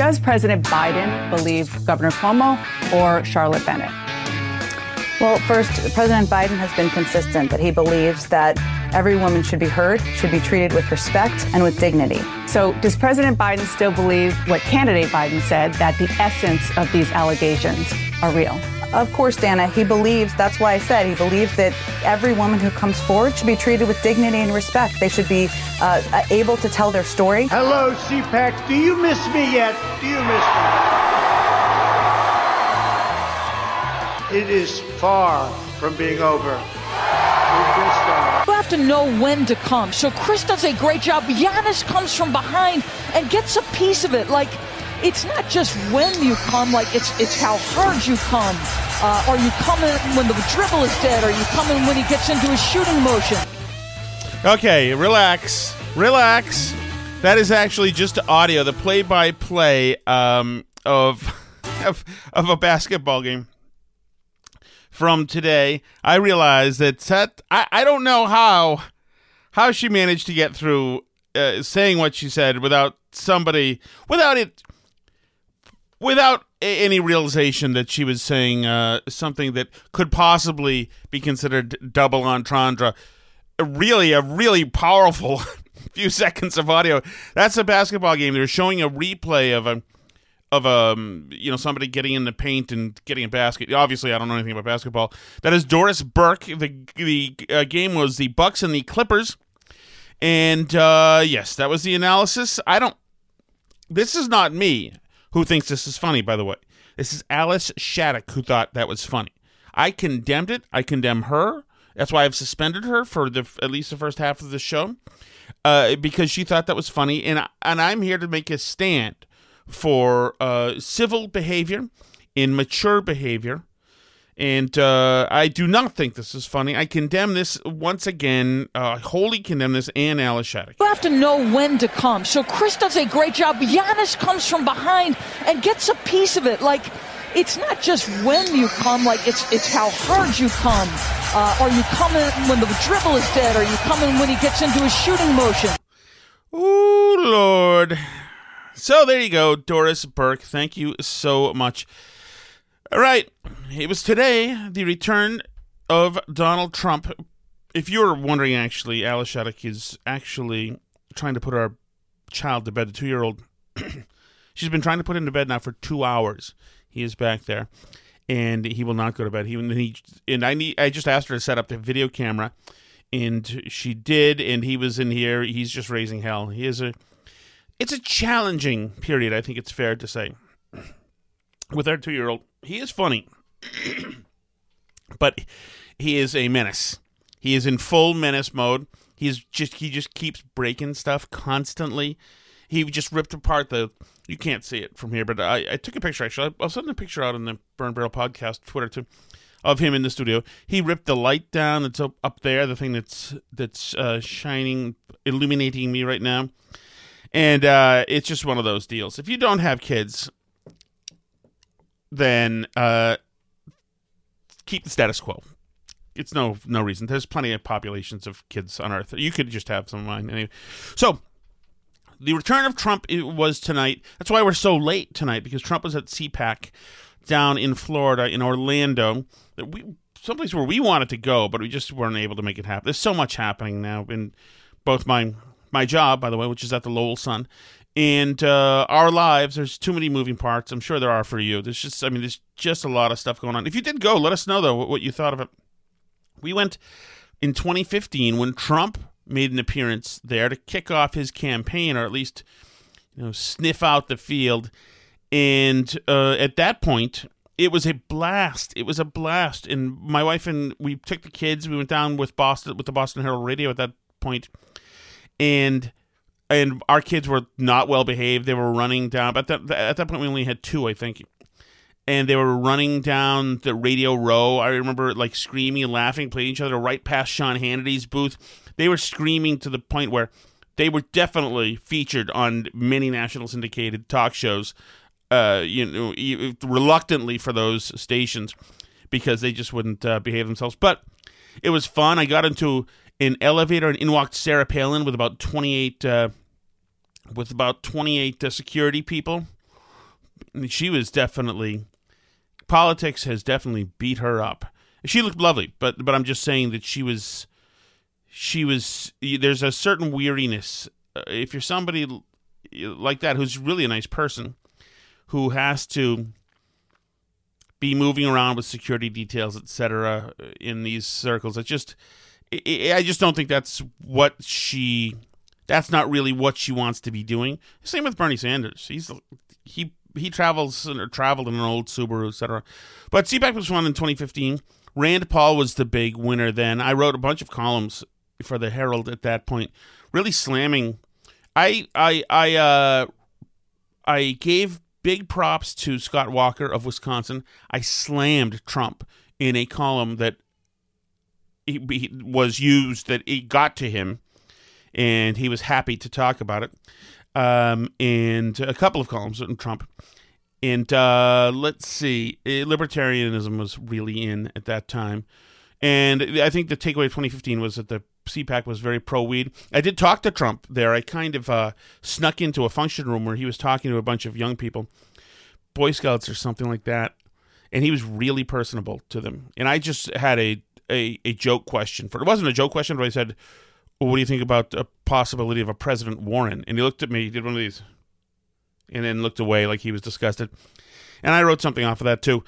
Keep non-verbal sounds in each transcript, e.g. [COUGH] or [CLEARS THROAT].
Does President Biden believe Governor Cuomo or Charlotte Bennett? Well, first, President Biden has been consistent that he believes that every woman should be heard, should be treated with respect and with dignity. So, does President Biden still believe what candidate Biden said that the essence of these allegations are real? Of course, Dana, he believes, that's why I said he believes that every woman who comes forward should be treated with dignity and respect. They should be uh, able to tell their story. Hello, CPAC. Do you miss me yet? Do you miss me? It is far from being over. You have to know when to come. So Chris does a great job. Giannis comes from behind and gets a piece of it. Like, it's not just when you come, like it's it's how hard you come. Uh, are you coming when the dribble is dead? Are you coming when he gets into his shooting motion? Okay, relax, relax. That is actually just audio, the play-by-play um, of, [LAUGHS] of of a basketball game from today. I realize that Seth, I, I don't know how how she managed to get through uh, saying what she said without somebody without it without a- any realization that she was saying uh, something that could possibly be considered double entendre. Really, a really powerful [LAUGHS] few seconds of audio. That's a basketball game. They're showing a replay of a of um, you know somebody getting in the paint and getting a basket. Obviously, I don't know anything about basketball. That is Doris Burke. The the uh, game was the Bucks and the Clippers, and uh, yes, that was the analysis. I don't. This is not me who thinks this is funny. By the way, this is Alice Shattuck who thought that was funny. I condemned it. I condemn her. That's why I've suspended her for the at least the first half of the show, uh, because she thought that was funny, and and I'm here to make a stand for uh, civil behavior in mature behavior. And uh, I do not think this is funny. I condemn this once again, uh, wholly condemn this, and Alice Shattuck. You have to know when to come. So Chris does a great job. Giannis comes from behind and gets a piece of it. Like it's not just when you come, like it's it's how hard you come. Uh, are you coming when the dribble is dead? Are you coming when he gets into his shooting motion? Ooh, Lord. So there you go, Doris Burke. Thank you so much. All right. It was today the return of Donald Trump. If you're wondering, actually, Alice Shattuck is actually trying to put our child to bed, the two year old. [CLEARS THROAT] She's been trying to put him to bed now for two hours. He is back there, and he will not go to bed. He, and he and I need. I just asked her to set up the video camera, and she did. And he was in here. He's just raising hell. He is a it's a challenging period. I think it's fair to say [CLEARS THROAT] with our two year old. He is funny, but he is a menace. He is in full menace mode. He's just he just keeps breaking stuff constantly. He just ripped apart the. You can't see it from here, but I, I took a picture. Actually, I'll send a picture out on the Burn Barrel podcast Twitter too, of him in the studio. He ripped the light down that's up, up there, the thing that's that's uh, shining, illuminating me right now, and uh, it's just one of those deals. If you don't have kids, then uh, keep the status quo it's no no reason. There's plenty of populations of kids on Earth. You could just have some of mine anyway. So the return of Trump was tonight. That's why we're so late tonight because Trump was at CPAC down in Florida in Orlando. We someplace where we wanted to go, but we just weren't able to make it happen. There's so much happening now in both my my job, by the way, which is at the Lowell Sun, and uh, our lives. There's too many moving parts. I'm sure there are for you. There's just, I mean, there's just a lot of stuff going on. If you did go, let us know though what, what you thought of it. We went in 2015 when Trump made an appearance there to kick off his campaign, or at least you know sniff out the field. And uh, at that point, it was a blast. It was a blast. And my wife and we took the kids. We went down with Boston with the Boston Herald Radio at that point, and and our kids were not well behaved. They were running down. But at that, at that point, we only had two, I think and they were running down the Radio Row. I remember like screaming and laughing, playing each other right past Sean Hannity's booth. They were screaming to the point where they were definitely featured on many national syndicated talk shows. Uh, you know, reluctantly for those stations because they just wouldn't uh, behave themselves. But it was fun. I got into an elevator and in walked Sarah Palin with about twenty eight uh, with about twenty eight uh, security people. She was definitely politics has definitely beat her up. She looked lovely, but but I'm just saying that she was she was there's a certain weariness uh, if you're somebody like that who's really a nice person who has to be moving around with security details etc in these circles it just i just don't think that's what she that's not really what she wants to be doing same with bernie sanders he's he he travels or traveled in an old Subaru, etc. But CPAC was won in 2015. Rand Paul was the big winner then. I wrote a bunch of columns for the Herald at that point, really slamming. I I I uh I gave big props to Scott Walker of Wisconsin. I slammed Trump in a column that he, he was used that it got to him, and he was happy to talk about it um, and a couple of columns on Trump. And uh, let's see, eh, libertarianism was really in at that time. And I think the takeaway of 2015 was that the CPAC was very pro weed. I did talk to Trump there. I kind of uh, snuck into a function room where he was talking to a bunch of young people, Boy Scouts or something like that. And he was really personable to them. And I just had a, a, a joke question for it. wasn't a joke question, but I said, well, what do you think about a possibility of a President Warren? And he looked at me, he did one of these, and then looked away like he was disgusted. And I wrote something off of that too.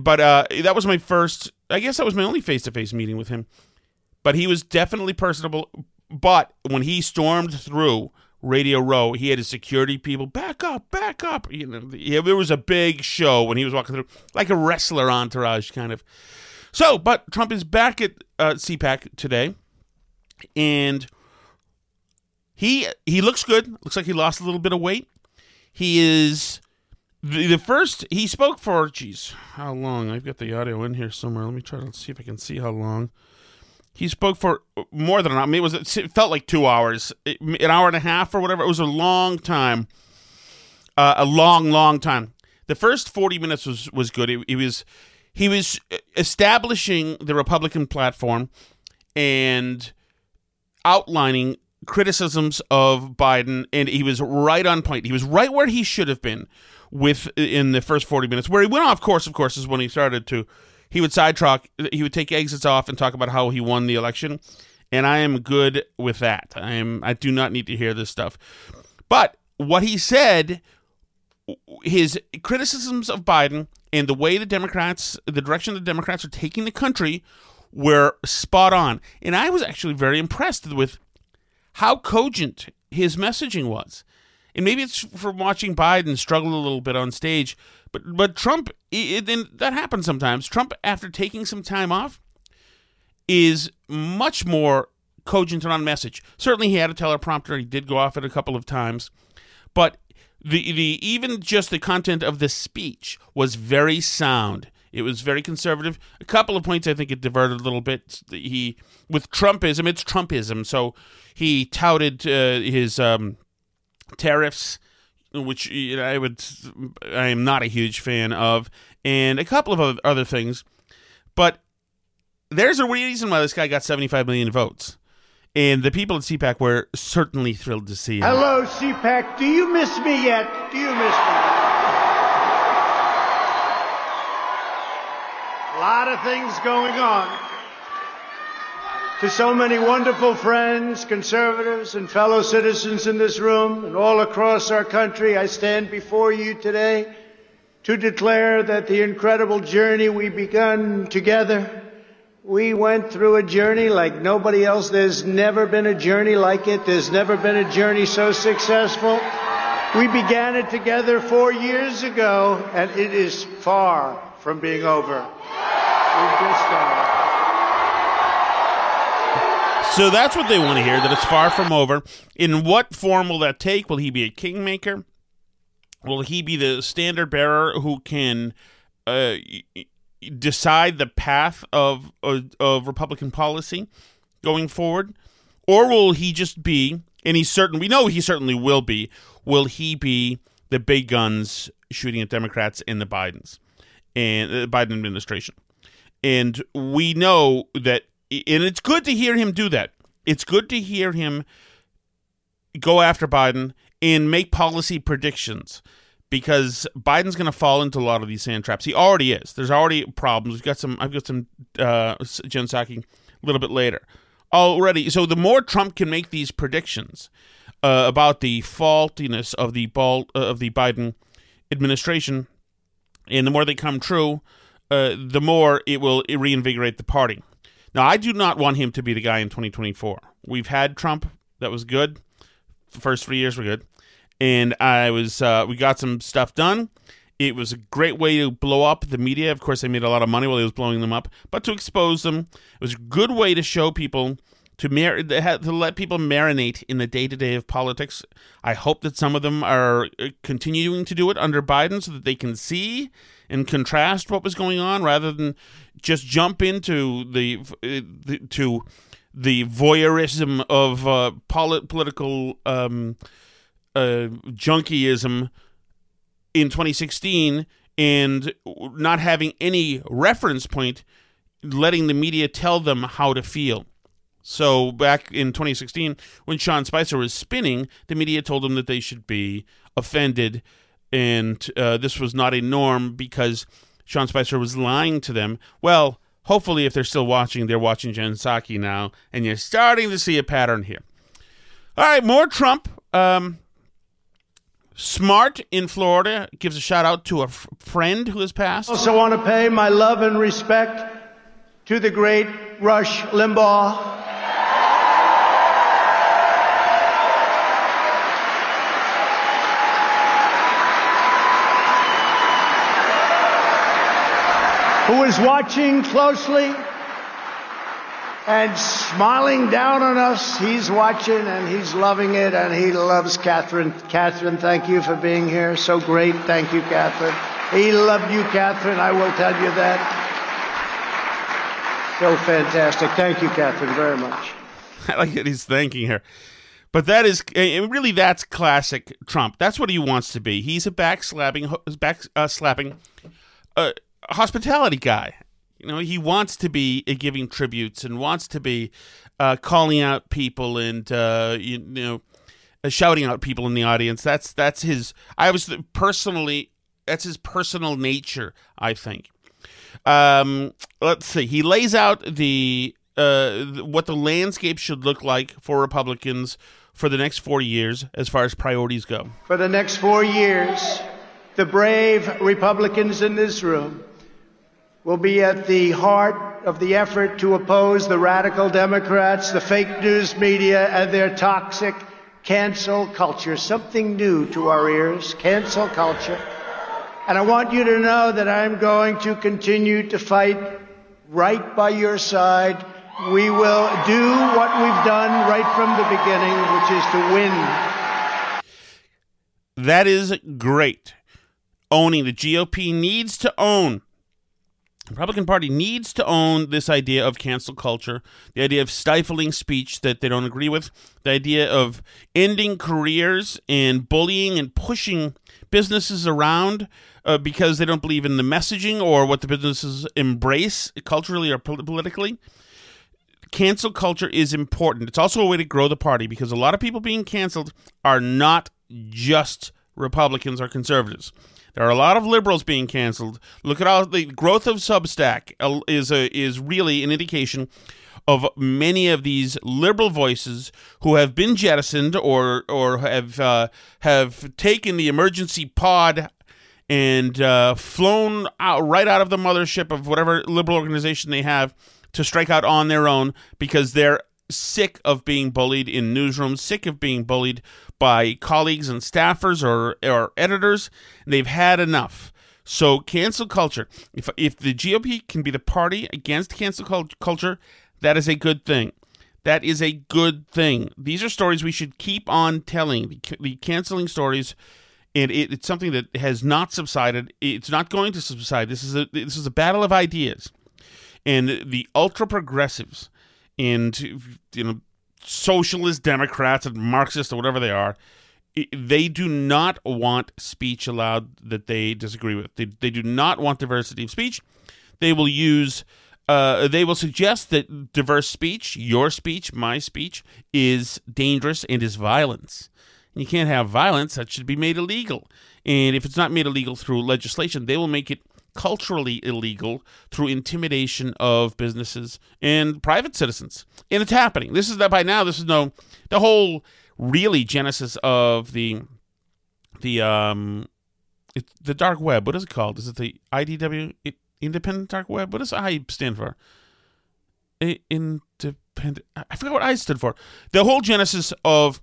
But uh, that was my first, I guess that was my only face to face meeting with him. But he was definitely personable. But when he stormed through Radio Row, he had his security people back up, back up. You know, there was a big show when he was walking through, like a wrestler entourage kind of. So, but Trump is back at uh, CPAC today and he he looks good. Looks like he lost a little bit of weight. He is the, the first he spoke for. Geez, how long? I've got the audio in here somewhere. Let me try to see if I can see how long. He spoke for more than an hour. I mean, it was it felt like two hours, an hour and a half or whatever. It was a long time, uh, a long, long time. The first forty minutes was was good. He, was he was establishing the Republican platform and outlining criticisms of Biden, and he was right on point. He was right where he should have been with in the first 40 minutes. Where he went off course, of course, is when he started to he would sidetrack, he would take exits off and talk about how he won the election. And I am good with that. I am I do not need to hear this stuff. But what he said his criticisms of Biden and the way the Democrats, the direction the Democrats are taking the country were spot on. And I was actually very impressed with how cogent his messaging was. and maybe it's from watching Biden struggle a little bit on stage. But but Trump, it, that happens sometimes. Trump, after taking some time off, is much more cogent on message. Certainly, he had a teleprompter. He did go off it a couple of times, but the the even just the content of the speech was very sound. It was very conservative. A couple of points I think it diverted a little bit. He with Trumpism, it's Trumpism. So he touted uh, his um, tariffs, which you know, I would I am not a huge fan of, and a couple of other things. But there's a reason why this guy got 75 million votes. And the people at CPAC were certainly thrilled to see him. Hello, CPAC. Do you miss me yet? Do you miss me? Lot of things going on. To so many wonderful friends, conservatives, and fellow citizens in this room and all across our country, I stand before you today to declare that the incredible journey we begun together we went through a journey like nobody else. There's never been a journey like it. There's never been a journey so successful. We began it together four years ago, and it is far from being over. So that's what they want to hear, that it's far from over. In what form will that take? Will he be a kingmaker? Will he be the standard bearer who can uh, decide the path of, of, of Republican policy going forward, or will he just be? And he's certain. We know he certainly will be. Will he be the big guns shooting at Democrats and the Bidens and the Biden administration? And we know that, and it's good to hear him do that. It's good to hear him go after Biden and make policy predictions because Biden's going to fall into a lot of these sand traps. He already is. There's already problems. We've got some. I've got some uh, Jen Psaki a little bit later already. So the more Trump can make these predictions uh, about the faultiness of the ball uh, of the Biden administration, and the more they come true, uh, the more it will reinvigorate the party. Now, I do not want him to be the guy in 2024. We've had Trump. That was good. The first three years were good and I was uh, we got some stuff done. It was a great way to blow up the media. Of course, I made a lot of money while he was blowing them up, but to expose them, it was a good way to show people to mar- to let people marinate in the day to day of politics. I hope that some of them are uh, continuing to do it under Biden, so that they can see and contrast what was going on, rather than just jump into the, uh, the to the voyeurism of uh, polit- political. Um, uh, junkyism in 2016 and not having any reference point, letting the media tell them how to feel. So back in 2016, when Sean Spicer was spinning, the media told him that they should be offended, and uh, this was not a norm because Sean Spicer was lying to them. Well, hopefully, if they're still watching, they're watching Jen Psaki now, and you're starting to see a pattern here. All right, more Trump. Um, Smart in Florida gives a shout out to a f- friend who has passed. Also want to pay my love and respect to the great Rush Limbaugh. Who is watching closely and smiling down on us. He's watching and he's loving it and he loves Catherine. Catherine, thank you for being here. So great. Thank you, Catherine. He loved you, Catherine. I will tell you that. So fantastic. Thank you, Catherine, very much. [LAUGHS] I like that he's thanking her. But that is really that's classic Trump. That's what he wants to be. He's a backslapping, back uh, slapping, uh, hospitality guy, you know, he wants to be giving tributes and wants to be uh, calling out people and uh, you, you, know uh, shouting out people in the audience. That's that's his. I was personally that's his personal nature. I think. Um, let's see. He lays out the uh, what the landscape should look like for Republicans for the next four years as far as priorities go. For the next four years, the brave Republicans in this room will be at the heart of the effort to oppose the radical Democrats, the fake news media, and their toxic cancel culture, something new to our ears, cancel culture. And I want you to know that I'm going to continue to fight right by your side. We will do what we've done right from the beginning, which is to win. That is great. Owning the GOP needs to own Republican Party needs to own this idea of cancel culture, the idea of stifling speech that they don't agree with, the idea of ending careers and bullying and pushing businesses around uh, because they don't believe in the messaging or what the businesses embrace culturally or politically. Cancel culture is important. It's also a way to grow the party because a lot of people being canceled are not just Republicans or conservatives. There are a lot of liberals being canceled. Look at all the growth of Substack uh, is a, is really an indication of many of these liberal voices who have been jettisoned or or have uh, have taken the emergency pod and uh, flown out right out of the mothership of whatever liberal organization they have to strike out on their own because they're sick of being bullied in newsrooms, sick of being bullied by colleagues and staffers or, or editors. They've had enough. So cancel culture. If if the GOP can be the party against cancel culture, that is a good thing. That is a good thing. These are stories we should keep on telling. The, the canceling stories, and it, it's something that has not subsided. It's not going to subside. This is a this is a battle of ideas, and the ultra progressives and you know socialist Democrats and Marxists or whatever they are, they do not want speech allowed that they disagree with. They, they do not want diversity of speech. They will use, uh, they will suggest that diverse speech, your speech, my speech, is dangerous and is violence. And you can't have violence, that should be made illegal. And if it's not made illegal through legislation, they will make it culturally illegal through intimidation of businesses and private citizens. And it's happening. This is that by now this is no the whole really genesis of the the um it, the dark web. What is it called? Is it the IDW independent dark web? What does I stand for? Independent. I forgot what I stood for. The whole genesis of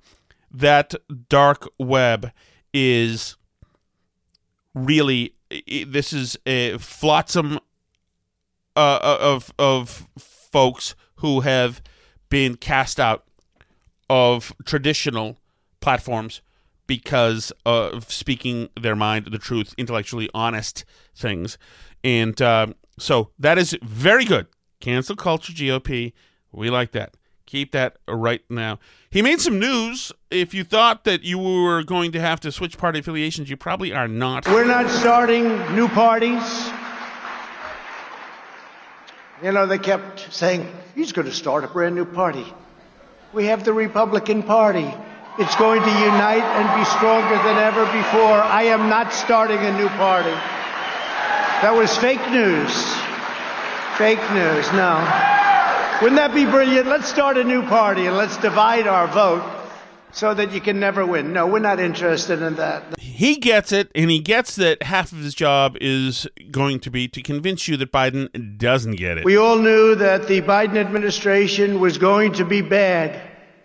that dark web is really this is a flotsam uh, uh, of of folks who have been cast out of traditional platforms because of speaking their mind, the truth, intellectually honest things, and uh, so that is very good. Cancel culture, GOP, we like that. Keep that right now. He made some news. If you thought that you were going to have to switch party affiliations, you probably are not. We're not starting new parties. You know, they kept saying, he's going to start a brand new party. We have the Republican Party. It's going to unite and be stronger than ever before. I am not starting a new party. That was fake news. Fake news, no. Wouldn't that be brilliant? Let's start a new party and let's divide our vote so that you can never win. No, we're not interested in that. He gets it, and he gets that half of his job is going to be to convince you that Biden doesn't get it. We all knew that the Biden administration was going to be bad,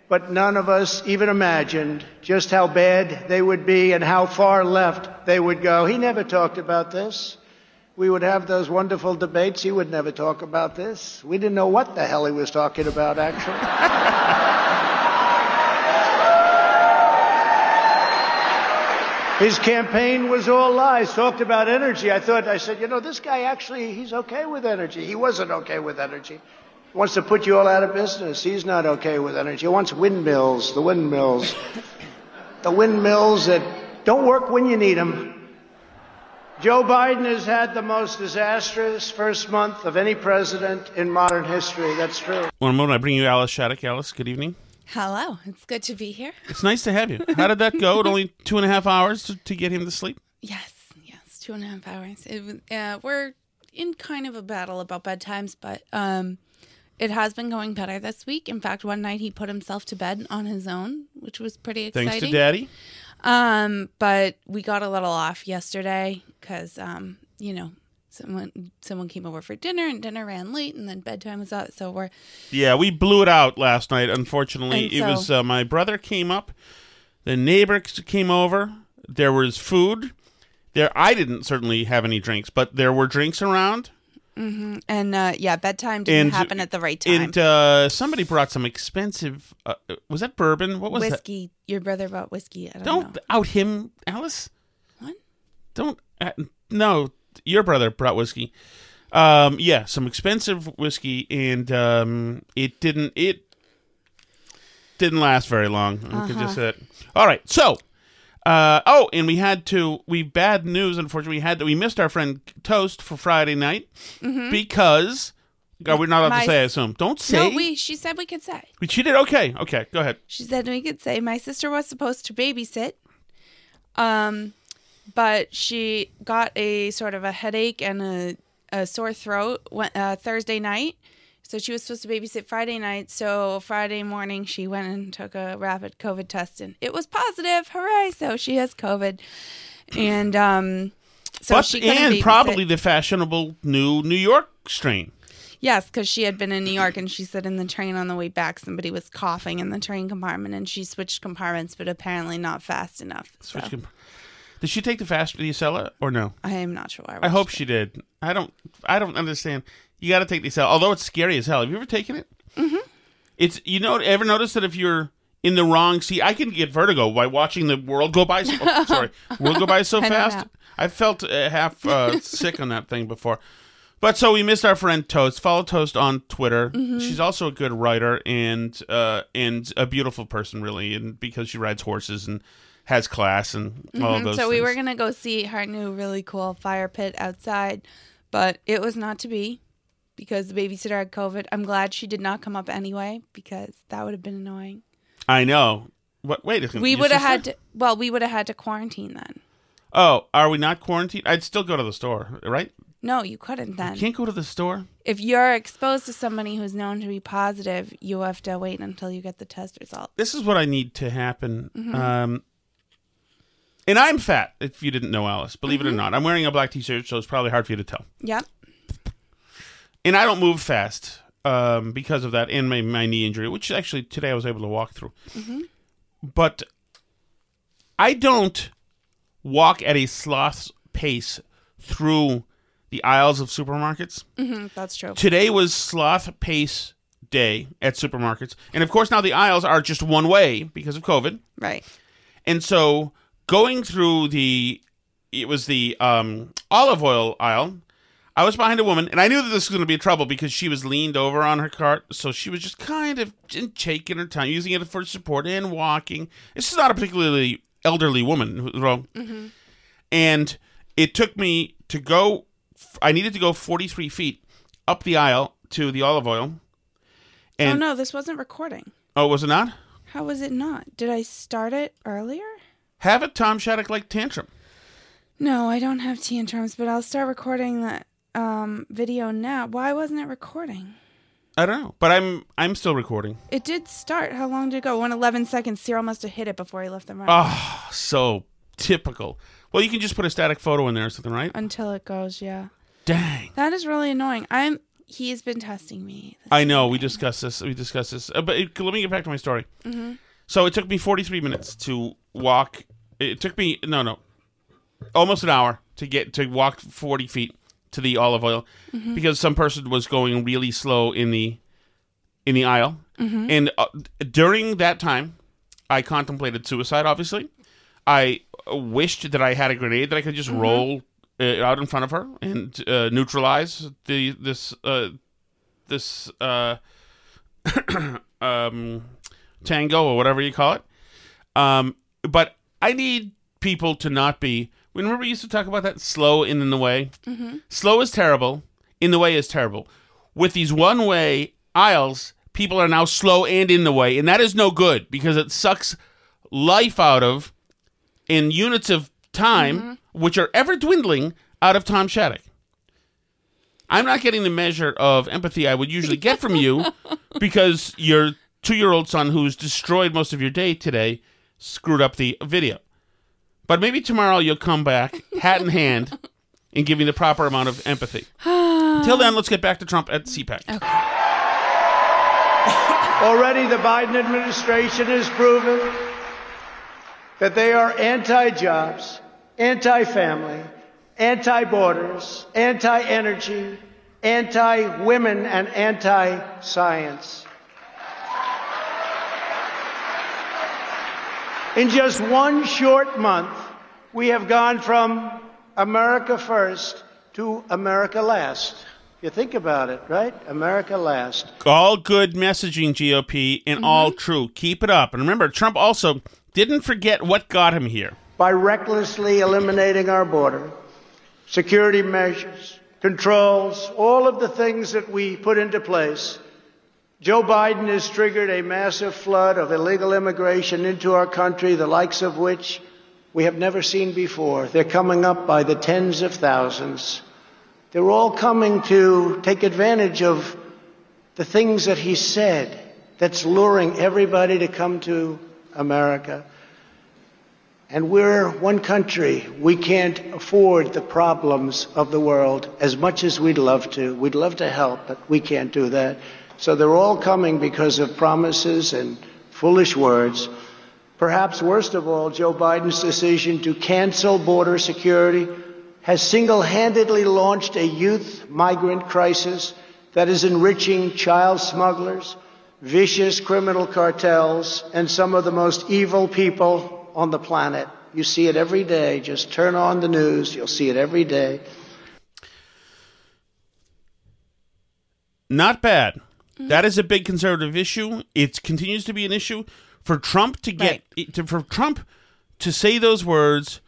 but none of us even imagined just how bad they would be and how far left they would go. He never talked about this we would have those wonderful debates. He would never talk about this. We didn't know what the hell he was talking about, actually. [LAUGHS] His campaign was all lies, talked about energy. I thought, I said, you know, this guy actually, he's okay with energy. He wasn't okay with energy. He wants to put you all out of business. He's not okay with energy. He wants windmills, the windmills. [LAUGHS] the windmills that don't work when you need them. Joe Biden has had the most disastrous first month of any president in modern history. That's true. One moment, I bring you Alice Shattuck. Alice, good evening. Hello. It's good to be here. It's nice to have you. [LAUGHS] How did that go? It only two and a half hours to, to get him to sleep? Yes, yes, two and a half hours. It, uh, we're in kind of a battle about bedtimes, but um, it has been going better this week. In fact, one night he put himself to bed on his own, which was pretty exciting. Thanks to Daddy. Um, but we got a little off yesterday because um, you know, someone someone came over for dinner and dinner ran late and then bedtime was out. So we're yeah, we blew it out last night. Unfortunately, so, it was uh, my brother came up The neighbor came over. There was food. There, I didn't certainly have any drinks, but there were drinks around. Hmm And uh, yeah, bedtime didn't And- happen at the right time. And uh, somebody brought some expensive. Uh, was that bourbon? What was whiskey. Your brother bought whiskey. I that? don't, Don't know. out him, Alice. What? Don't. Uh, no, your brother brought whiskey. Um, yeah, some expensive whiskey, and um, it didn't. It didn't last very long. I could just say that. All right, so. Uh, oh, and we had to. We bad news. Unfortunately, we had to. We missed our friend Toast for Friday night because. God, we're not allowed My- to say. I assume. Don't say. No, we. She said we could say. We cheated. Okay. Okay. Go ahead. She said we could say my sister was supposed to babysit, um, but she got a sort of a headache and a, a sore throat uh, Thursday night. So she was supposed to babysit Friday night. So Friday morning she went and took a rapid COVID test and it was positive. Hooray! So she has COVID, and um, so but she and probably the fashionable new New York strain. Yes, because she had been in New York and she said in the train on the way back somebody was coughing in the train compartment and she switched compartments, but apparently not fast enough. So Switch comp- Did she take the fast Acela or no? I am not sure. I hope she did. I don't. I don't understand. You got to take the Acela. Although it's scary as hell. Have you ever taken it? Mm-hmm. It's you know. Ever notice that if you're in the wrong seat, I can get vertigo by watching the world go by. So, [LAUGHS] oh, sorry, world go by so know fast. I felt uh, half uh, [LAUGHS] sick on that thing before. But so we missed our friend Toast. Follow Toast on Twitter. Mm-hmm. She's also a good writer and uh, and a beautiful person, really, and because she rides horses and has class and all of Mhm. those. So we were gonna go see her new really cool fire pit outside, but it was not to be because the babysitter had COVID. I'm glad she did not come up anyway because that would have been annoying. I know. What? Wait a second. We your would have sister? had to. Well, we would have had to quarantine then. Oh, are we not quarantined? I'd still go to the store, right? No, you couldn't then. You can't go to the store. if you're exposed to somebody who's known to be positive, you have to wait until you get the test result. This is what I need to happen. Mm-hmm. Um, and I'm fat. If you didn't know, Alice, believe Mm-hmm. it or not, I'm wearing a black T-shirt, so it's probably hard for you to tell. Yep. And I don't move fast um, because of that, and my my knee injury, which actually today I was able to walk through. Mm-hmm. But I don't walk at a sloth's pace through the aisles of supermarkets. hmm that's true. Today was sloth pace day at supermarkets. And of course, now the aisles are just one way because of COVID. Right. And so going through the, it was the um, olive oil aisle. I was behind a woman, and I knew that this was going to be a trouble because she was leaned over on her cart. So she was just kind of taking her time, using it for support and walking. This is not a particularly elderly woman, though. Mm-hmm. And it took me to go, I needed to go 43 feet up the aisle to the olive oil. Oh, and, oh no, this wasn't recording. Oh, was it not? How was it not? Did I start it earlier? Have a Tom Shattuck like tantrum. No, I don't have tantrums, but I'll start recording that um, video now. Why wasn't it recording? I don't know, but I'm I'm still recording. It did start. How long did it go? One eleven seconds. Cyril must have hit it before he left the room. Oh, so typical. Well, you can just put a static photo in there or something, right? Until it goes, yeah. Dang. That is really annoying. I'm. He's been testing me. I know. We discussed this. We discussed this. Uh, but it, let me get back to my story. Mm-hmm. So it took me 43 minutes to walk. It took me no, no, almost an hour to get to walk 40 feet to the olive oil Mm-hmm. because some person was going really slow in the in the aisle. Mm-hmm. And uh, during that time, I contemplated suicide. Obviously, I wished that I had a grenade that I could just Mm-hmm. roll uh, out in front of her and uh, neutralize the this uh, this uh, [COUGHS] um, tango or whatever you call it. Um, but I need people to not be. Remember, we used to talk about that slow and in the way. Mm-hmm. Slow is terrible. In the way is terrible. With these one way aisles, people are now slow and in the way, and that is no good because it sucks life out of in units of time, which are ever dwindling out of Tom Shattuck. I'm not getting the measure of empathy I would usually get from you [LAUGHS] because your two year old son, who's destroyed most of your day today, screwed up the video. But maybe tomorrow you'll come back, hat in hand, [LAUGHS] and give me the proper amount of empathy. [SIGHS] Until then, let's get back to Trump at CPAC. Already the Biden administration has proven that they are anti jobs, anti family, anti borders, anti energy, anti women, and anti science. In just one short month, we have gone from America first to America last. You think about it, right? America last. All good messaging, GOP, and mm-hmm. all true. Keep it up. And remember, Trump also didn't forget what got him here. By recklessly eliminating our border, security measures, controls, all of the things that we put into place, Joe Biden has triggered a massive flood of illegal immigration into our country, the likes of which we have never seen before. They're coming up by the tens of thousands. They're all coming to take advantage of the things that he said that's luring everybody to come to America. And we're one country. We can't afford the problems of the world as much as we'd love to. We'd love to help, but we can't do that. So they're all coming because of promises and foolish words. Perhaps worst of all, Joe Biden's decision to cancel border security has single handedly launched a youth migrant crisis that is enriching child smugglers, vicious criminal cartels, and some of the most evil people on the planet. You see it every day. Just turn on the news, you'll see it every day. Not bad. Mm-hmm. That is a big conservative issue. It continues to be an issue. For Trump to get to, for Trump to say those words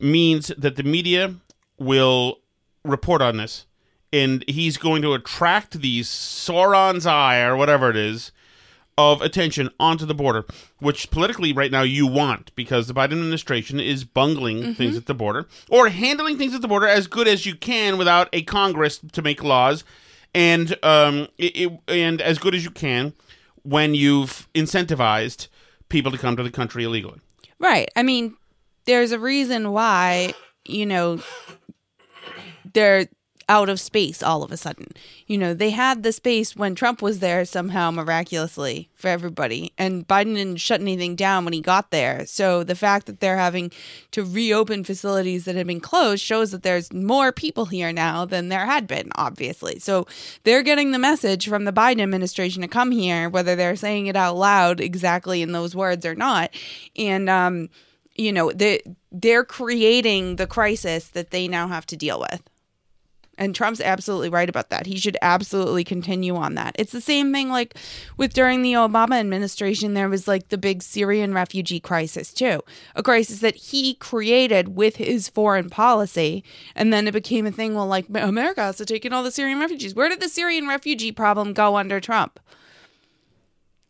means that the media will report on this. And he's going to attract these Sauron's eye or whatever it is of attention onto the border, which politically right now you want because the Biden administration is bungling mm-hmm. things at the border or handling things at the border as good as you can without a Congress to make laws and um it, it, and as good as you can when you've incentivized people to come to the country illegally. Right. I mean, there's a reason why, you know, they're out of space all of a sudden. You know, they had the space when Trump was there somehow miraculously for everybody, and Biden didn't shut anything down when he got there. So the fact that they're having to reopen facilities that had been closed shows that there's more people here now than there had been, obviously. So they're getting the message from the Biden administration to come here, whether they're saying it out loud exactly in those words or not. And, um, you know, they, they're creating the crisis that they now have to deal with. And Trump's absolutely right about that. He should absolutely continue on that. It's the same thing like with during the Obama administration, there was like the big Syrian refugee crisis, too. A crisis that he created with his foreign policy. And then it became a thing, well, like America has to take in all the Syrian refugees. Where did the Syrian refugee problem go under Trump?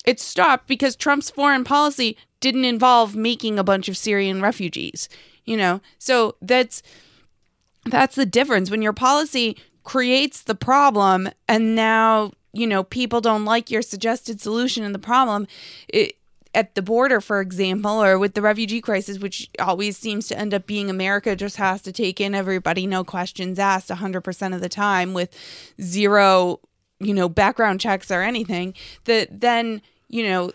It stopped because Trump's foreign policy didn't involve making a bunch of Syrian refugees, you know? So that's that's the difference. When your policy creates the problem and now you know people don't like your suggested solution and the problem it, at the border for example or with the refugee crisis which always seems to end up being america just has to take in everybody no questions asked 100% of the time with zero you know background checks or anything that then you know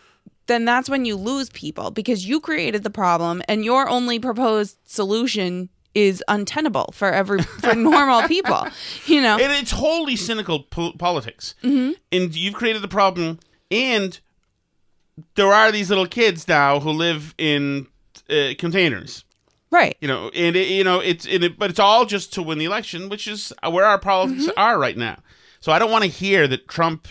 then that's when you lose people because you created the problem and your only proposed solution is untenable for every for normal [LAUGHS] people. You know, And it's wholly cynical po- politics. Mm-hmm. And you've created the problem, and there are these little kids now who live in uh, containers. right? You know, and it, you know it's and it, but it's all just to win the election, which is where our politics Mm-hmm. are right now. So I don't want to hear that Trump,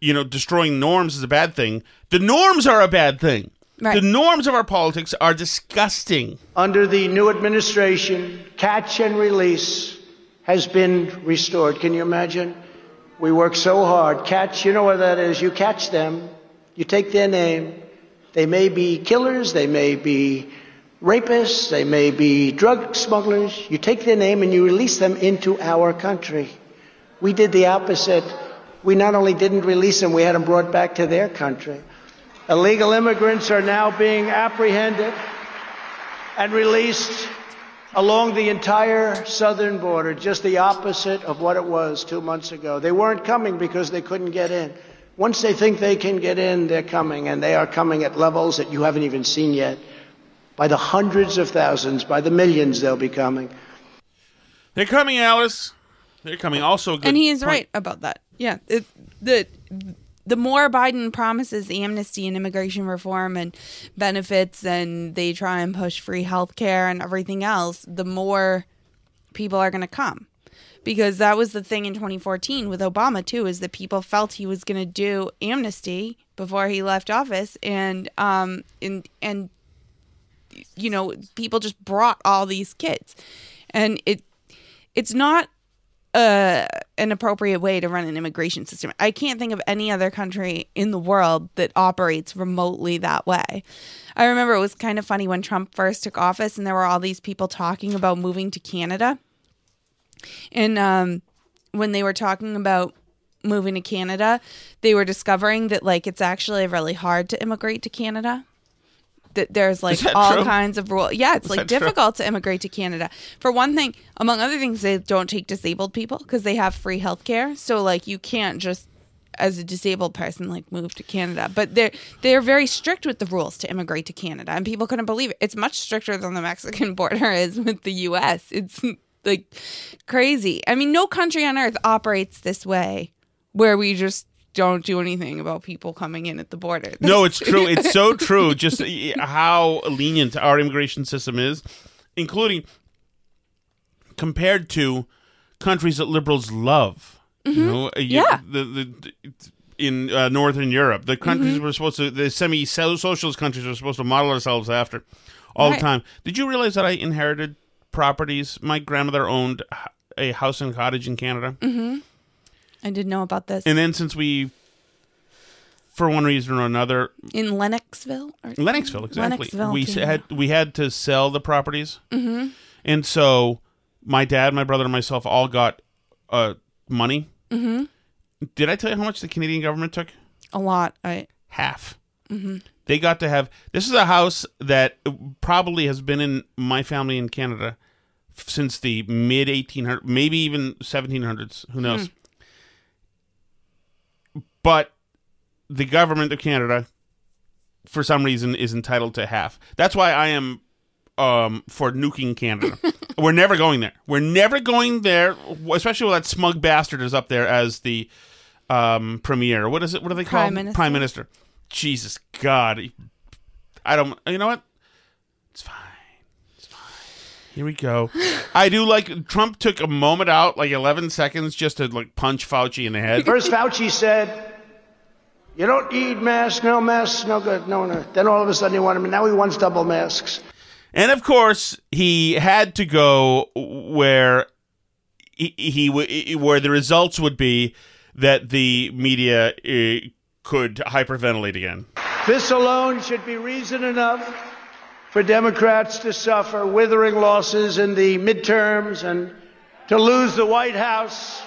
you know, destroying norms is a bad thing. The norms are a bad thing. Right. The norms of our politics are disgusting. Under the new administration, catch and release has been restored. Can you imagine? We work so hard. Catch, you know what that is. You catch them, you take their name. They may be killers, they may be rapists, they may be drug smugglers. You take their name and you release them into our country. We did the opposite. We not only didn't release them, we had them brought back to their country. Illegal immigrants are now being apprehended and released along the entire southern border, just the opposite of what it was two months ago. They weren't coming because they couldn't get in. Once they think they can get in, they're coming, and they are coming at levels that you haven't even seen yet. by the hundreds of thousands, by the millions they'll be coming. They're coming, Alice. They're coming. Also, good and he is point. right about that. Yeah, it, the the more Biden promises amnesty and immigration reform and benefits, and they try and push free health care and everything else, the more people are going to come. Because that was the thing in 2014 with Obama too, is that people felt he was going to do amnesty before he left office, and um and and you know people just brought all these kids, and it it's not uh, an appropriate way to run an immigration system. I can't think of any other country in the world that operates remotely that way. I remember it was kind of funny when Trump first took office and there were all these people talking about moving to Canada. And um, when they were talking about moving to Canada, they were discovering that like it's actually really hard to immigrate to Canada that there's like all true? kinds of rules. Yeah, it's Is like that true? difficult to immigrate to Canada. For one thing, among other things, they don't take disabled people because they have free health care. So like you can't just as a disabled person like move to Canada. But they're they're very strict with the rules to immigrate to Canada. And people couldn't believe it. It's much stricter than the Mexican [LAUGHS] border is with the US. It's like crazy. I mean, no country on earth operates this way where we just don't do anything about people coming in at the border. No, [LAUGHS] it's true. It's so true. Just how lenient our immigration system is, including compared to countries that liberals love. You mm-hmm. know, Yeah. The, the, in uh, Northern Europe, the countries mm-hmm. we're supposed to, the semi-socialist countries we're supposed to model ourselves after all Right. the time. Did you realize that I inherited properties? My grandmother owned a house and cottage in Canada. Mm-hmm. I didn't know about this. And then since we, for one reason or another, in Lennoxville? Or- Lennoxville, exactly. Lennoxville, we Canada. had we had to sell the properties, mm-hmm. and so my dad, my brother, and myself all got uh, money. Mm-hmm. Did I tell you how much the Canadian government took? a lot. I Half. They got to have. This is a house that probably has been in my family in Canada since the mid 1800s, maybe even 1700s. Who knows? But the government of Canada, for some reason, is entitled to half. That's why I am um, for nuking Canada. [LAUGHS] We're never going there. We're never going there, especially when that smug bastard is up there as the um, premier. What is it? What do they call Prime? Minister. Prime Minister. Jesus God, I don't. You know what? It's fine. It's fine. Here we go. [LAUGHS] I do like Trump took a moment out, like eleven seconds, just to like punch Fauci in the head. First, Fauci said, You don't need masks, no masks, no good, no, no. Then all of a sudden he wanted, now he wants double masks. And of course, he had to go where he, he where the results would be that the media uh, could hyperventilate again. This alone should be reason enough for Democrats to suffer withering losses in the midterms and to lose the White House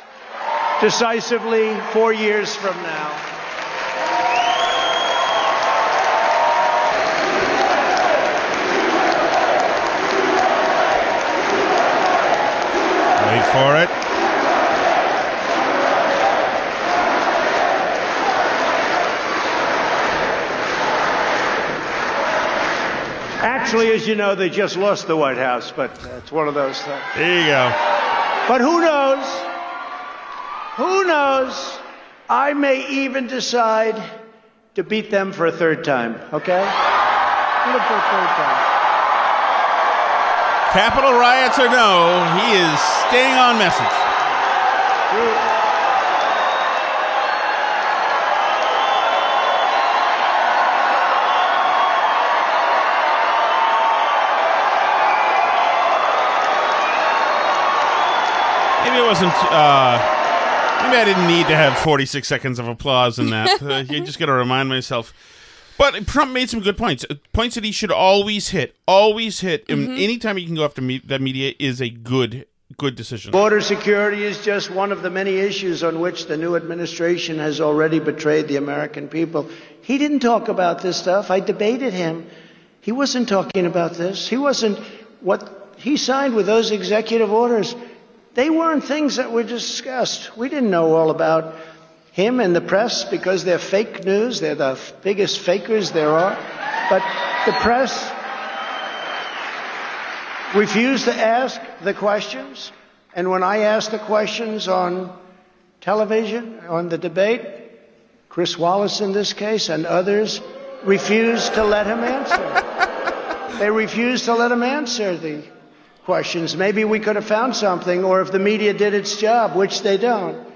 decisively four years from now. Wait for it. Actually, as you know, they just lost the White House, but it's one of those things. There you go. But who knows? Who knows? I may even decide to beat them for a third time, okay? For a third time. Capitol riots or no, he is staying on message. Maybe it wasn't. Uh, maybe I didn't need to have 46 seconds of applause in that. [LAUGHS] Uh, you just got to remind myself. But Trump made some good points. Uh, Points that he should always hit. Always hit. And anytime you can go after me- that media is a good, good decision. Border security is just one of the many issues on which the new administration has already betrayed the American people. He didn't talk about this stuff. I debated him. He wasn't talking about this. He wasn't what he signed with those executive orders. They weren't things that were discussed. We didn't know all about him and the press because they're fake news. They're the biggest fakers there are. But the press refused to ask the questions. And when I asked the questions on television, on the debate, Chris Wallace in this case and others refused to let him answer. [LAUGHS] they refused to let him answer the questions. Maybe we could have found something, or if the media did its job, which they don't.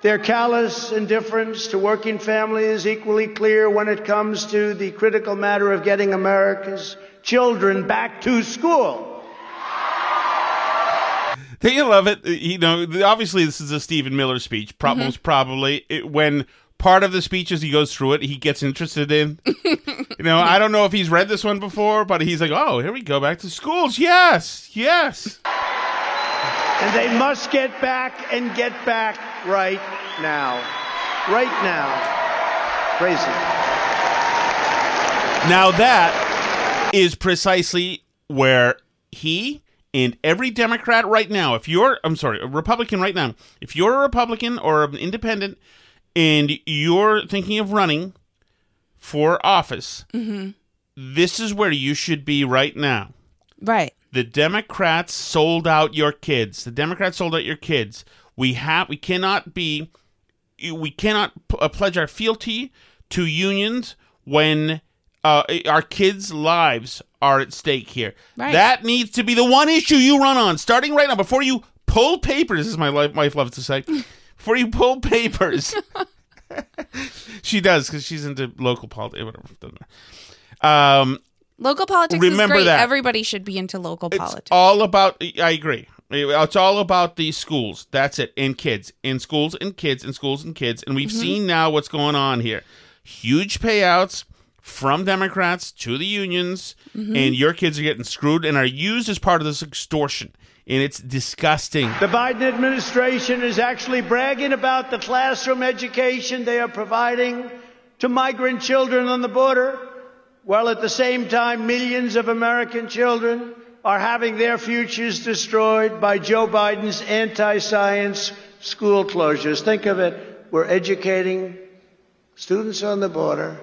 Their callous indifference to working families is equally clear when it comes to the critical matter of getting America's children back to school. Don't you love it? You know, obviously this is a Stephen Miller speech. Pro- Mm-hmm. Most probably it, when part of the speech as he goes through it, he gets interested in. you know, I don't know if he's read this one before, but he's like, "Oh, here we go back to schools. Yes, yes." And they must get back and get back right now. Right now. Crazy. Now that is precisely where he and every Democrat right now, if you're, I'm sorry, a Republican right now, if you're a Republican or an independent and you're thinking of running for office, mm-hmm. this is where you should be right now. Right. The Democrats sold out your kids. The Democrats sold out your kids. We have, we cannot be, we cannot p- uh, pledge our fealty to unions when uh, our kids' lives are at stake here. Right. That needs to be the one issue you run on, starting right now, before you pull papers. As my life, wife loves to say, [LAUGHS] before you pull papers. [LAUGHS] she does because she's into local politics. Whatever. Um, Local politics Remember is great. that. Everybody should be into local it's politics. all about. I agree. It's all about these schools. That's it. And kids. In schools and kids and schools and kids. And we've mm-hmm. seen now what's going on here. Huge payouts from Democrats to the unions, mm-hmm. and your kids are getting screwed and are used as part of this extortion. And it's disgusting. The Biden administration is actually bragging about the classroom education they are providing to migrant children on the border, while at the same time, millions of American children are having their futures destroyed by Joe Biden's anti science school closures. Think of it. We're educating students on the border,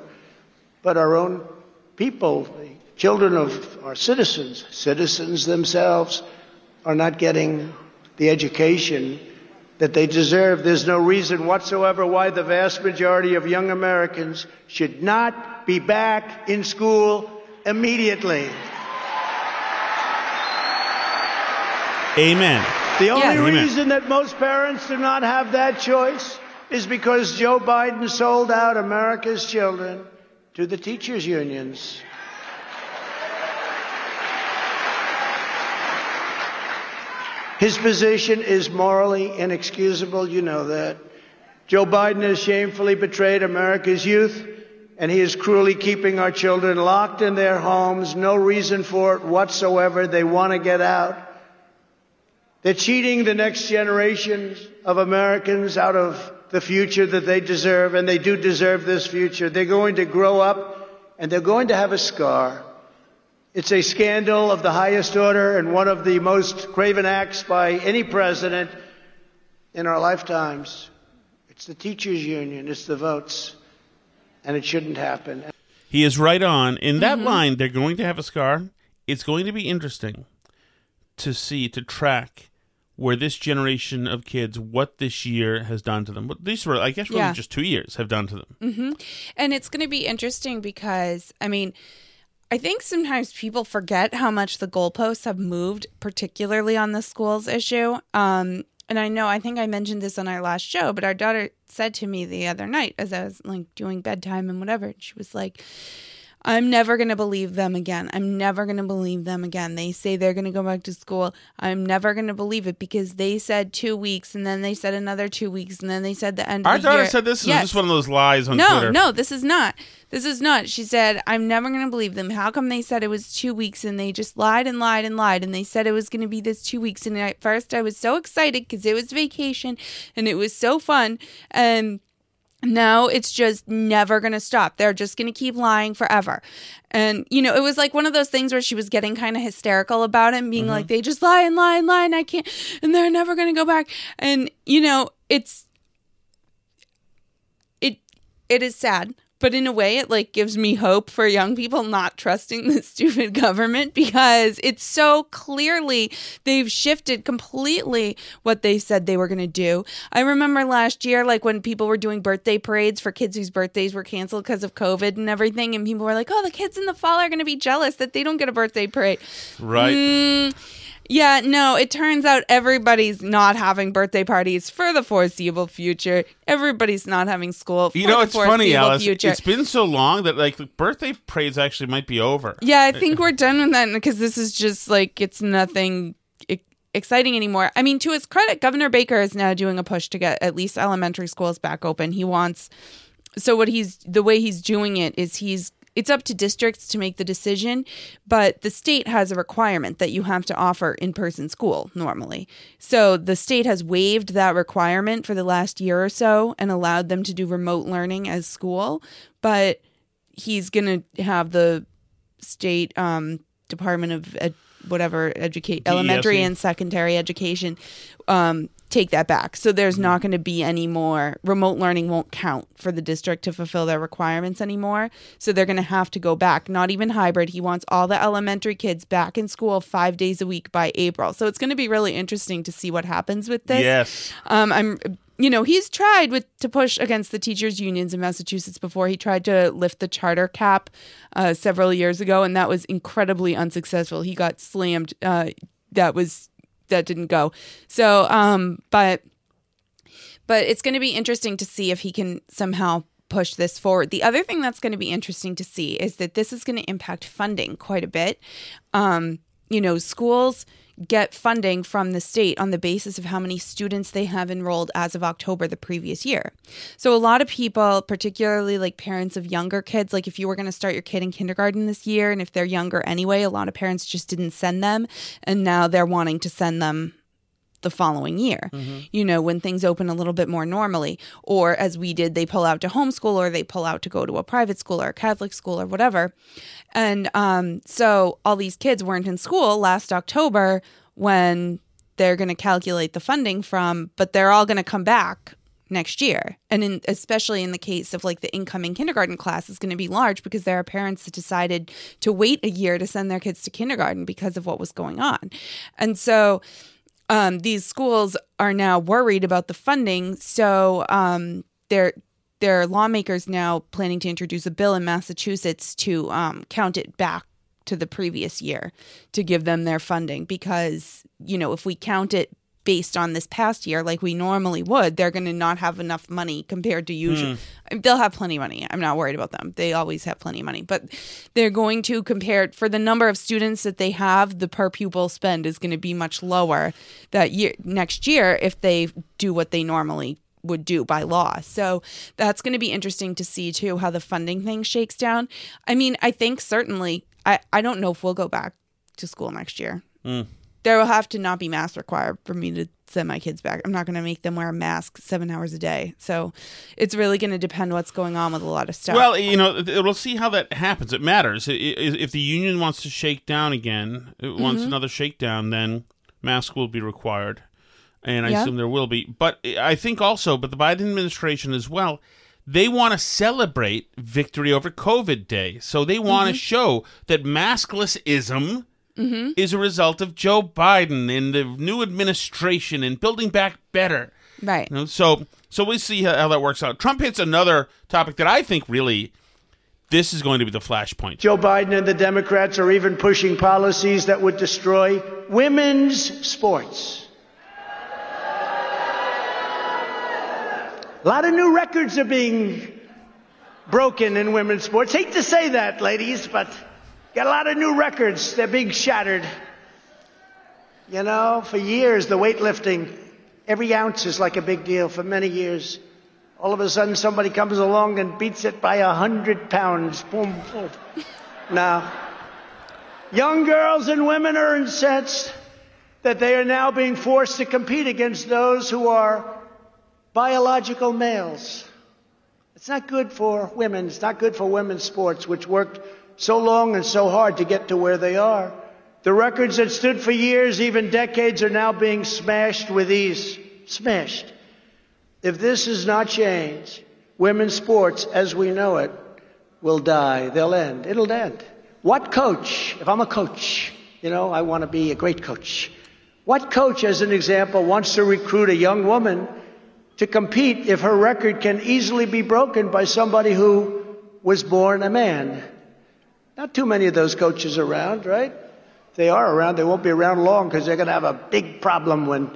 but our own people, the children of our citizens, citizens themselves, are not getting the education that they deserve. There's no reason whatsoever why the vast majority of young Americans should not be back in school immediately. Amen. The only Yes. Amen. reason that most parents do not have that choice is because Joe Biden sold out America's children to the teachers' unions. His position is morally inexcusable, you know that. Joe Biden has shamefully betrayed America's youth, and he is cruelly keeping our children locked in their homes. No reason for it whatsoever. They want to get out. They're cheating the next generation of Americans out of the future that they deserve, and they do deserve this future. They're going to grow up and they're going to have a scar. It's a scandal of the highest order and one of the most craven acts by any president in our lifetimes. It's the teachers' union, it's the votes, and it shouldn't happen. He is right on. In that mm-hmm. line, they're going to have a scar. It's going to be interesting to see, to track where this generation of kids, what this year has done to them. What these were, I guess, really Yeah. just two years have done to them. And it's going to be interesting because, I mean, I think sometimes people forget how much the goalposts have moved, particularly on the schools issue. Um, and I know, I think I mentioned this on our last show, but our daughter said to me the other night as I was like doing bedtime and whatever, and she was like, I'm never going to believe them again. I'm never going to believe them again. They say they're going to go back to school. I'm never going to believe it because they said two weeks and then they said another two weeks and then they said the end Our the daughter year. said this is Yes. just one of those lies on no, Twitter. No, this is not. This is not. She said, I'm never going to believe them. How come they said it was two weeks and they just lied and lied and lied and they said it was going to be this two weeks? And at first I was so excited because it was vacation and it was so fun. And now it's just never going to stop. They're just going to keep lying forever. And, you know, it was like one of those things where she was getting kind of hysterical about it and being like, mm-hmm. they just lie and lie and lie and I can't, and they're never going to go back. And, you know, it's, it it is sad but in a way it like gives me hope for young people not trusting the [LAUGHS] stupid government because it's so clearly they've shifted completely what they said they were going to do. I remember last year like when people were doing birthday parades for kids whose birthdays were canceled because of COVID and everything and people were like, "Oh, the kids in the fall are going to be jealous that they don't get a birthday parade." Right. Mm, yeah, no, it turns out everybody's not having birthday parties for the foreseeable future. Everybody's not having school for You know, it's funny, Alice. future. It's been so long that like the birthday parades actually might be over. yeah, I think we're done with that because this is just like it's nothing exciting anymore. I mean, to his credit, Governor Baker is now doing a push to get at least elementary schools back open. He wants so what he's the way he's doing it is he's it's up to districts to make the decision, but the state has a requirement that you have to offer in person school normally. So the state has waived that requirement for the last year or so and allowed them to do remote learning as school, but he's going to have the state um, Department of Ed- whatever educate elementary and secondary education um, take that back. So there's not going to be any more remote learning won't count for the district to fulfill their requirements anymore. So they're going to have to go back. Not even hybrid. He wants all the elementary kids back in school five days a week by April. So it's going to be really interesting to see what happens with this. Yes. Um, I'm, you know, he's tried with to push against the teachers' unions in Massachusetts before. He tried to lift the charter cap uh, several years ago, and that was incredibly unsuccessful. He got slammed. Uh, that was that didn't go. So, um, but but it's going to be interesting to see if he can somehow push this forward. The other thing that's going to be interesting to see is that this is going to impact funding quite a bit. Um, you know, schools get funding from the state on the basis of how many students they have enrolled as of October the previous year. So a lot of people, particularly like parents of younger kids, like if you were going to start your kid in kindergarten this year and if they're younger anyway, a lot of parents just didn't send them and now they're wanting to send them the following year, you know, when things open a little bit more normally. Or as we did, they pull out to homeschool or they pull out to go to a private school or a Catholic school or whatever. And um, so all these kids weren't in school last October when they're going to calculate the funding from, but they're all going to come back next year. And in, especially in the case of like the incoming kindergarten class is going to be large because there are parents that decided to wait a year to send their kids to kindergarten because of what was going on. And so um, these schools are now worried about the funding. So um, they're there are lawmakers now planning to introduce a bill in Massachusetts to um, count it back to the previous year to give them their funding because you know if we count it based on this past year like we normally would they're going to not have enough money compared to hmm. usual they'll have plenty of money i'm not worried about them they always have plenty of money but they're going to compare for the number of students that they have the per pupil spend is going to be much lower that year next year if they do what they normally would do by law. So that's going to be interesting to see too how the funding thing shakes down. I mean, I think certainly I I don't know if we'll go back to school next year. Hmm. There will have to not be masks required for me to send my kids back. I'm not going to make them wear a mask 7 hours a day. So it's really going to depend what's going on with a lot of stuff. Well, you know, we'll see how that happens. It matters. If the union wants to shake down again, it wants Mm-hmm. another shakedown, then mask will be required. And I Yeah. assume there will be. But I think also, but the Biden administration as well, they want to celebrate victory over COVID Day. So they want Mm-hmm. to show that masklessism Mm-hmm. is a result of Joe Biden and the new administration and building back better. right. You know, so so we see how, how that works out. Trump hits another topic that I think really this is going to be the flashpoint. Joe Biden and the Democrats are even pushing policies that would destroy women's sports. A lot of new records are being broken in women's sports. Hate to say that, ladies, but got a lot of new records. They're being shattered. You know, for years, the weightlifting, every ounce is like a big deal for many years. All of a sudden, somebody comes along and beats it by a hundred pounds. Boom, boom. Now, young girls and women are incensed that they are now being forced to compete against those who are biological males. It's not good for women. It's not good for women's sports, which worked so long and so hard to get to where they are. The records that stood for years, even decades, are now being smashed with ease. Smashed. If this is not changed, women's sports as we know it will die. They'll end. It'll end. What coach, if I'm a coach, you know, I want to be a great coach. What coach, as an example, wants to recruit a young woman to compete if her record can easily be broken by somebody who was born a man? Not too many of those coaches around, right? If they are around, they won't be around long because they're going to have a big problem when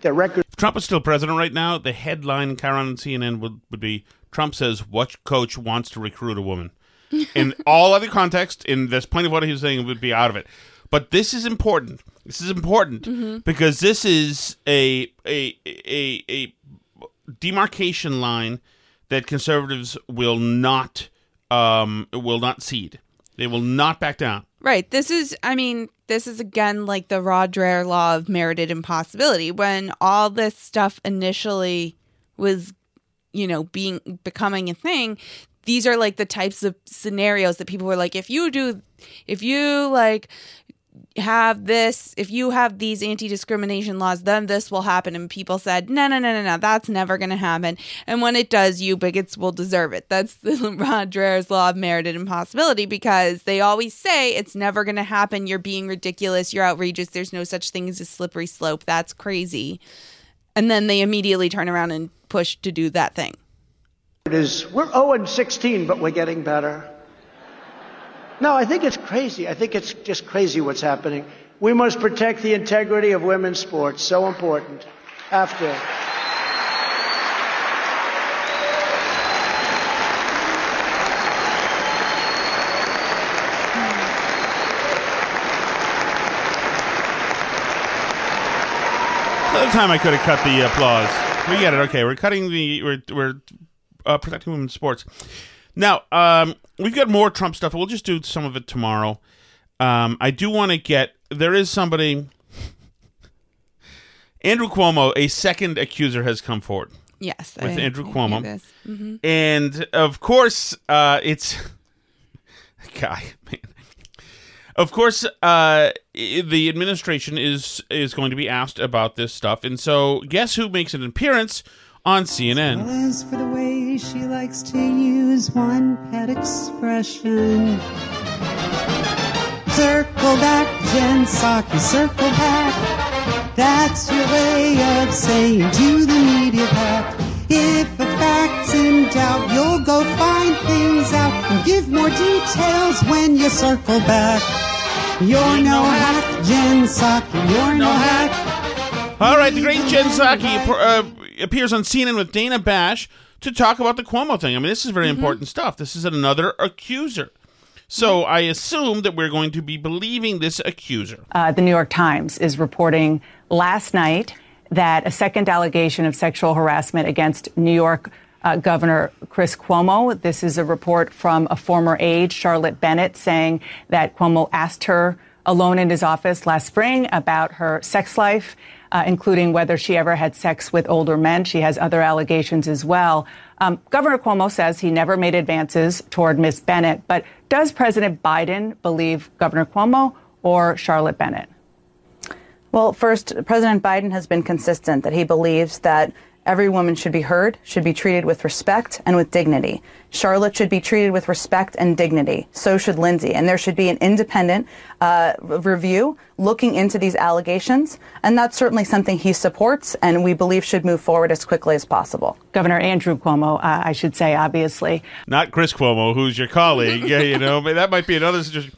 their record. If Trump is still president right now, the headline, Karen and CNN would, would be Trump says, What coach wants to recruit a woman? [LAUGHS] in all other context, in this point of what he was saying, would be out of it. But this is important. This is important Mm-hmm. because this is a, a a a demarcation line that conservatives will not um will not cede. They will not back down. Right. This is, I mean, this is again like the Rod law of merited impossibility. When all this stuff initially was, you know, being becoming a thing, these are like the types of scenarios that people were like, if you do, if you like have this, if you have these anti discrimination laws, then this will happen. And people said, no, no, no, no, no, that's never going to happen. And when it does, you bigots will deserve it. That's [LAUGHS] the Rod Dreher's law of merited impossibility because they always say it's never going to happen. You're being ridiculous. You're outrageous. There's no such thing as a slippery slope. That's crazy. And then they immediately turn around and push to do that thing. It is we're 0 and 16, but we're getting better. No, I think it's crazy. I think it's just crazy what's happening. We must protect the integrity of women's sports. So important. After. Another time I could have cut the applause. We get it. Okay, we're cutting the we're we're uh, protecting women's sports. Now, um, we've got more Trump stuff. We'll just do some of it tomorrow. Um, I do want to get. There is somebody. Andrew Cuomo, a second accuser, has come forward. Yes. With I- Andrew Cuomo. Mhm. And of course, uh, it's [LAUGHS] guy, man. Of course, uh, the administration is is going to be asked about this stuff, and so guess who makes an appearance on CNN? As for the way she likes to use one pet expression. Circle back, Jen Psaki, circle back. That's your way of saying to the media pack. If a fact's in doubt, you'll go find things out and give more details when you circle back. You're no hack, Jen Psaki, you're no hack. All right, the great Jen Psaki uh, appears on CNN with Dana Bash to talk about the Cuomo thing. I mean, this is very important stuff. This is another accuser. So I assume that we're going to be believing this accuser. Uh, the New York Times is reporting last night that a second allegation of sexual harassment against New York uh, Governor Chris Cuomo. This is a report from a former aide, Charlotte Bennett, saying that Cuomo asked her alone in his office last spring about her sex life, uh, including whether she ever had sex with older men. She has other allegations as well. Um, Governor Cuomo says he never made advances toward Miss Bennett, but does President Biden believe Governor Cuomo or Charlotte Bennett? Well, first, President Biden has been consistent that he believes that every woman should be heard, should be treated with respect and with dignity. Charlotte should be treated with respect and dignity. So should Lindsay. And there should be an independent uh, review looking into these allegations. And that's certainly something he supports and we believe should move forward as quickly as possible. Governor Andrew Cuomo, uh, I should say, obviously. Not Chris Cuomo, who's your colleague. yeah, [LAUGHS] you know, that might be another suggestion.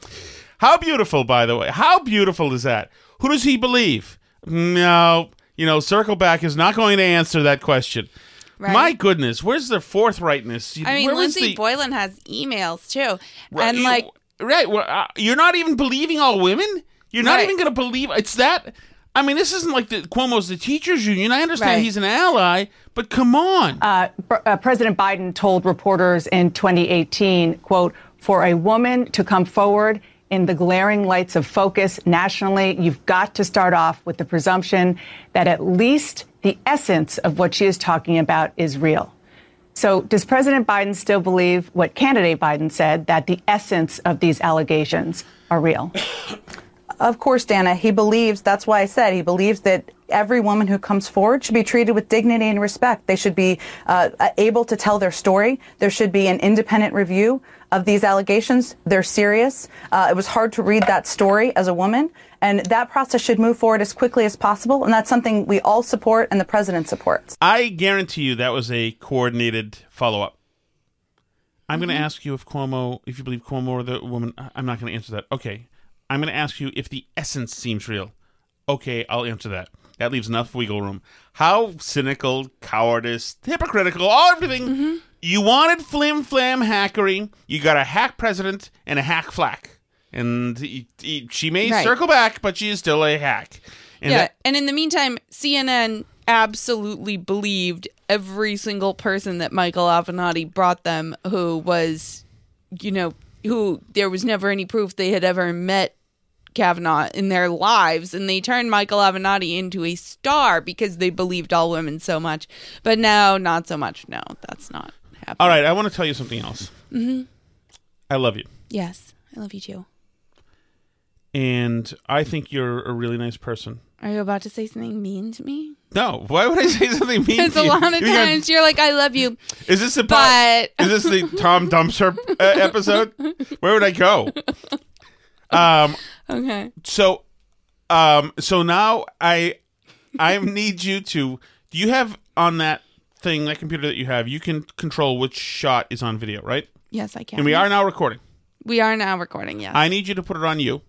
How beautiful, by the way. How beautiful is that? Who does he believe? No, you know, Circle Back is not going to answer that question. Right. My goodness, where's the forthrightness? I mean, Where Lindsay the- Boylan has emails too. Right, and you- like, right, well, uh, you're not even believing all women. You're not Right. even going to believe it's that. I mean, this isn't like the Cuomo's the teachers union. I understand Right. he's an ally, but come on. Uh, Pr- uh, President Biden told reporters in 2018, quote, for a woman to come forward in the glaring lights of focus nationally, you've got to start off with the presumption that at least the essence of what she is talking about is real. So, does President Biden still believe what candidate Biden said, that the essence of these allegations are real? Of course, Dana, he believes, that's why I said he believes that every woman who comes forward should be treated with dignity and respect. They should be uh, able to tell their story. There should be an independent review of these allegations. They're serious. Uh, it was hard to read that story as a woman, and that process should move forward as quickly as possible. And that's something we all support and the president supports. I guarantee you that was a coordinated follow up. I'm going to Mm-hmm. ask you if Cuomo, if you believe Cuomo or the woman. I'm not going to answer that. Okay. I'm going to ask you if the essence seems real. Okay, I'll answer that. That leaves enough wiggle room. How cynical, cowardice, hypocritical, all everything. Mm-hmm. You wanted flim flam hackery. You got a hack president and a hack flack. And he- he- she may Right. circle back, but she is still a hack. And yeah, that- and in the meantime, CNN absolutely believed every single person that Michael Avenatti brought them who was, you know, who there was never any proof they had ever met Kavanaugh in their lives, and they turned Michael Avenatti into a star because they believed all women so much. But now, not so much. No, that's not happening. all right, I want to tell you something else. hmm I love you. Yes, I love you too. and I think you're a really nice person. Are you about to say something mean to me? No, why would I say something mean? Because a lot of You got- times you're like, "I love you," is this a but is this the [LAUGHS] Tom Dumpster uh, episode? Where would I go? Um. okay. So, um. So now I, I need you to. Do you have on that thing, that computer that you have? You can control which shot is on video, right? Yes, I can. And we are now recording. We are now recording. Yes. I need you to put it on you.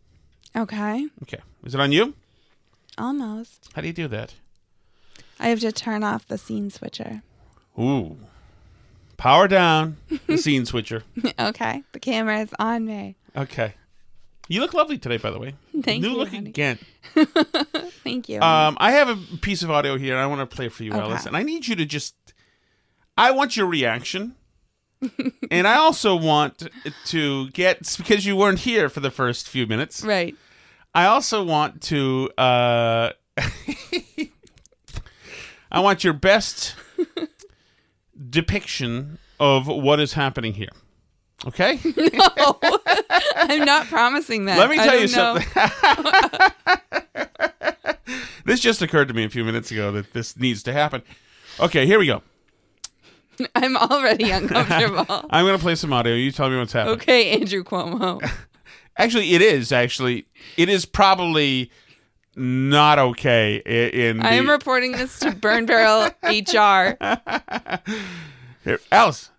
okay. Okay. Is it on you? Almost. How do you do that? I have to turn off the scene switcher. Ooh. Power down the [LAUGHS] scene switcher. okay. The camera is on me. Okay. You look lovely today, by the way. [LAUGHS] Thank New you, look honey. again. [LAUGHS] Thank you. Um, I have a piece of audio here. I want to play for you, Okay. Alice, and I need you to just. I want your reaction, [LAUGHS] and I also want to get because you weren't here for the first few minutes. right. I also want to. Uh, [LAUGHS] I want your best depiction of what is happening here. Okay. [LAUGHS] No, I'm not promising that. Let me tell you something. this just occurred to me a few minutes ago that this needs to happen. Okay, here we go. [LAUGHS] I'm already uncomfortable. [LAUGHS] I'm going to play some audio. You tell me what's happening. okay, Andrew Cuomo. [LAUGHS] Actually, it is. Actually, it is probably not okay. i- In I am reporting this to Burn Barrel HR. Here, Alice.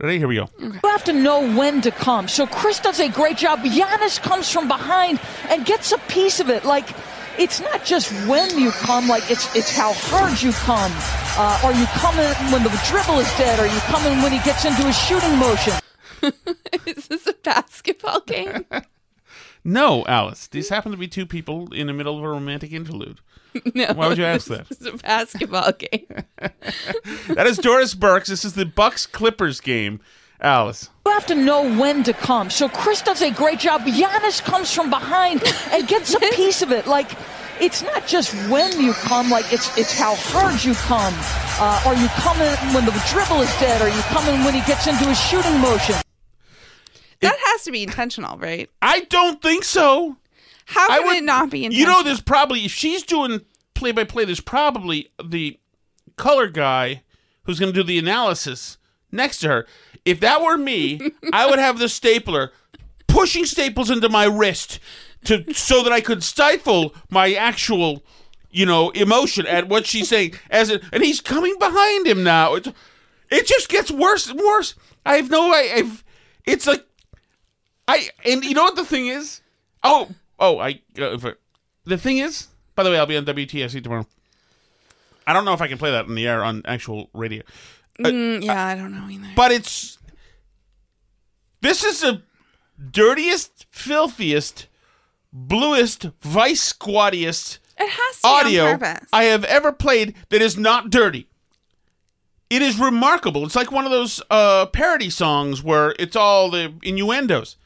Ready? Here we go. You have to know when to come. So Chris does a great job. Giannis comes from behind and gets a piece of it. Like it's not just when you come, like it's it's how hard you come. Uh, are you coming when the dribble is dead? Are you coming when he gets into his shooting motion? [LAUGHS] is this a basketball game? [LAUGHS] No, Alice. These happen to be two people in the middle of a romantic interlude. [LAUGHS] No. Why would you ask that? This is a basketball game. That is Doris Burks. This is the Bucks Clippers game. Alice. You have to know when to come. So Chris does a great job. Giannis comes from behind and gets a [LAUGHS] piece of it. Like it's not just when you come, like it's it's how hard you come. Uh, are you coming when the dribble is dead? Are you coming when he gets into his shooting motion? That has to be intentional, right? I don't think so. How I can would- it not be intentional? You know, there's probably if she's doing play by play, there's probably the color guy who's going to do the analysis next to her. If that were me, [LAUGHS] I would have the stapler pushing staples into my wrist to so that I could stifle my actual, you know, emotion at what she's saying. As it, and he's coming behind him now. It, it just gets worse and worse. I have no. I, I've. It's like I and you know what the thing is? Oh, oh, I. Uh, the thing is, by the way, I'll be on WTSC tomorrow. I don't know if I can play that in the air on actual radio, Mm, yeah, I don't know either. but it's. This is the dirtiest, filthiest, bluest, vice squattiest It has audio. I have ever played that is not dirty. It is remarkable. It's like one of those uh, parody songs where it's all the innuendos.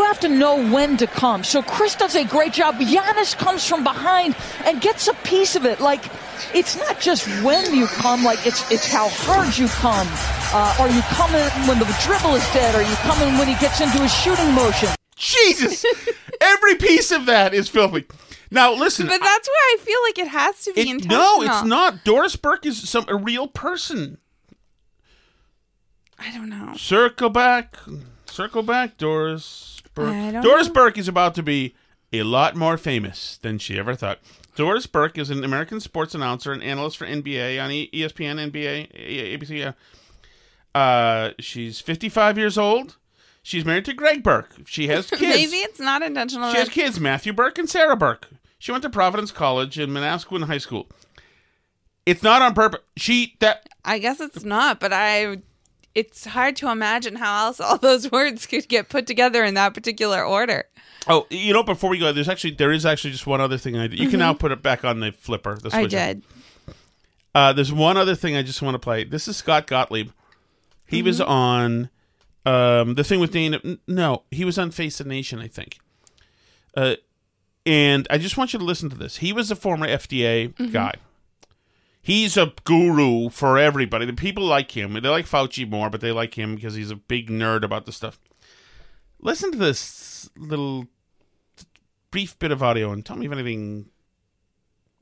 You have to know when to come. So Chris does a great job. Giannis comes from behind and gets a piece of it. Like it's not just when you come, like it's it's how hard you come. Uh, are you coming when the dribble is dead? Are you coming when he gets into his shooting motion? Jesus! [LAUGHS] Every piece of that is filthy. Now listen, But that's why I feel like it has to be it, intentional. no, it's not. Doris Burke is some a real person. I don't know. Circle back, circle back, Doris Burke. Doris know. Burke is about to be a lot more famous than she ever thought. Doris Burke is an American sports announcer and analyst for NBA on ESPN, NBA, ABC. Yeah. Uh, she's 55 years old. She's married to Greg Burke. She has [LAUGHS] kids. Maybe it's not intentional. She has kids, Matthew Burke and Sarah Burke. She went to Providence College and Manasquan High School. It's not on purpose. She that I guess it's not, but I. It's hard to imagine how else all those [LAUGHS] words could get put together in that particular order. Oh, you know, before we go, there's actually there is actually just one other thing I did. You can now put it back on the flipper. The Mm-hmm. I did. Uh, there's one other thing I just want to play. This is Scott Gottlieb. He was Mm-hmm. on um, the thing with Dana. No, he was on Face the Nation, I think. Uh, and I just want you to listen to this. He was a former FDA Mm-hmm. guy. He's a guru for everybody. The people like him. They like Fauci more, but they like him because he's a big nerd about the stuff. Listen to this little brief bit of audio and tell me if anything,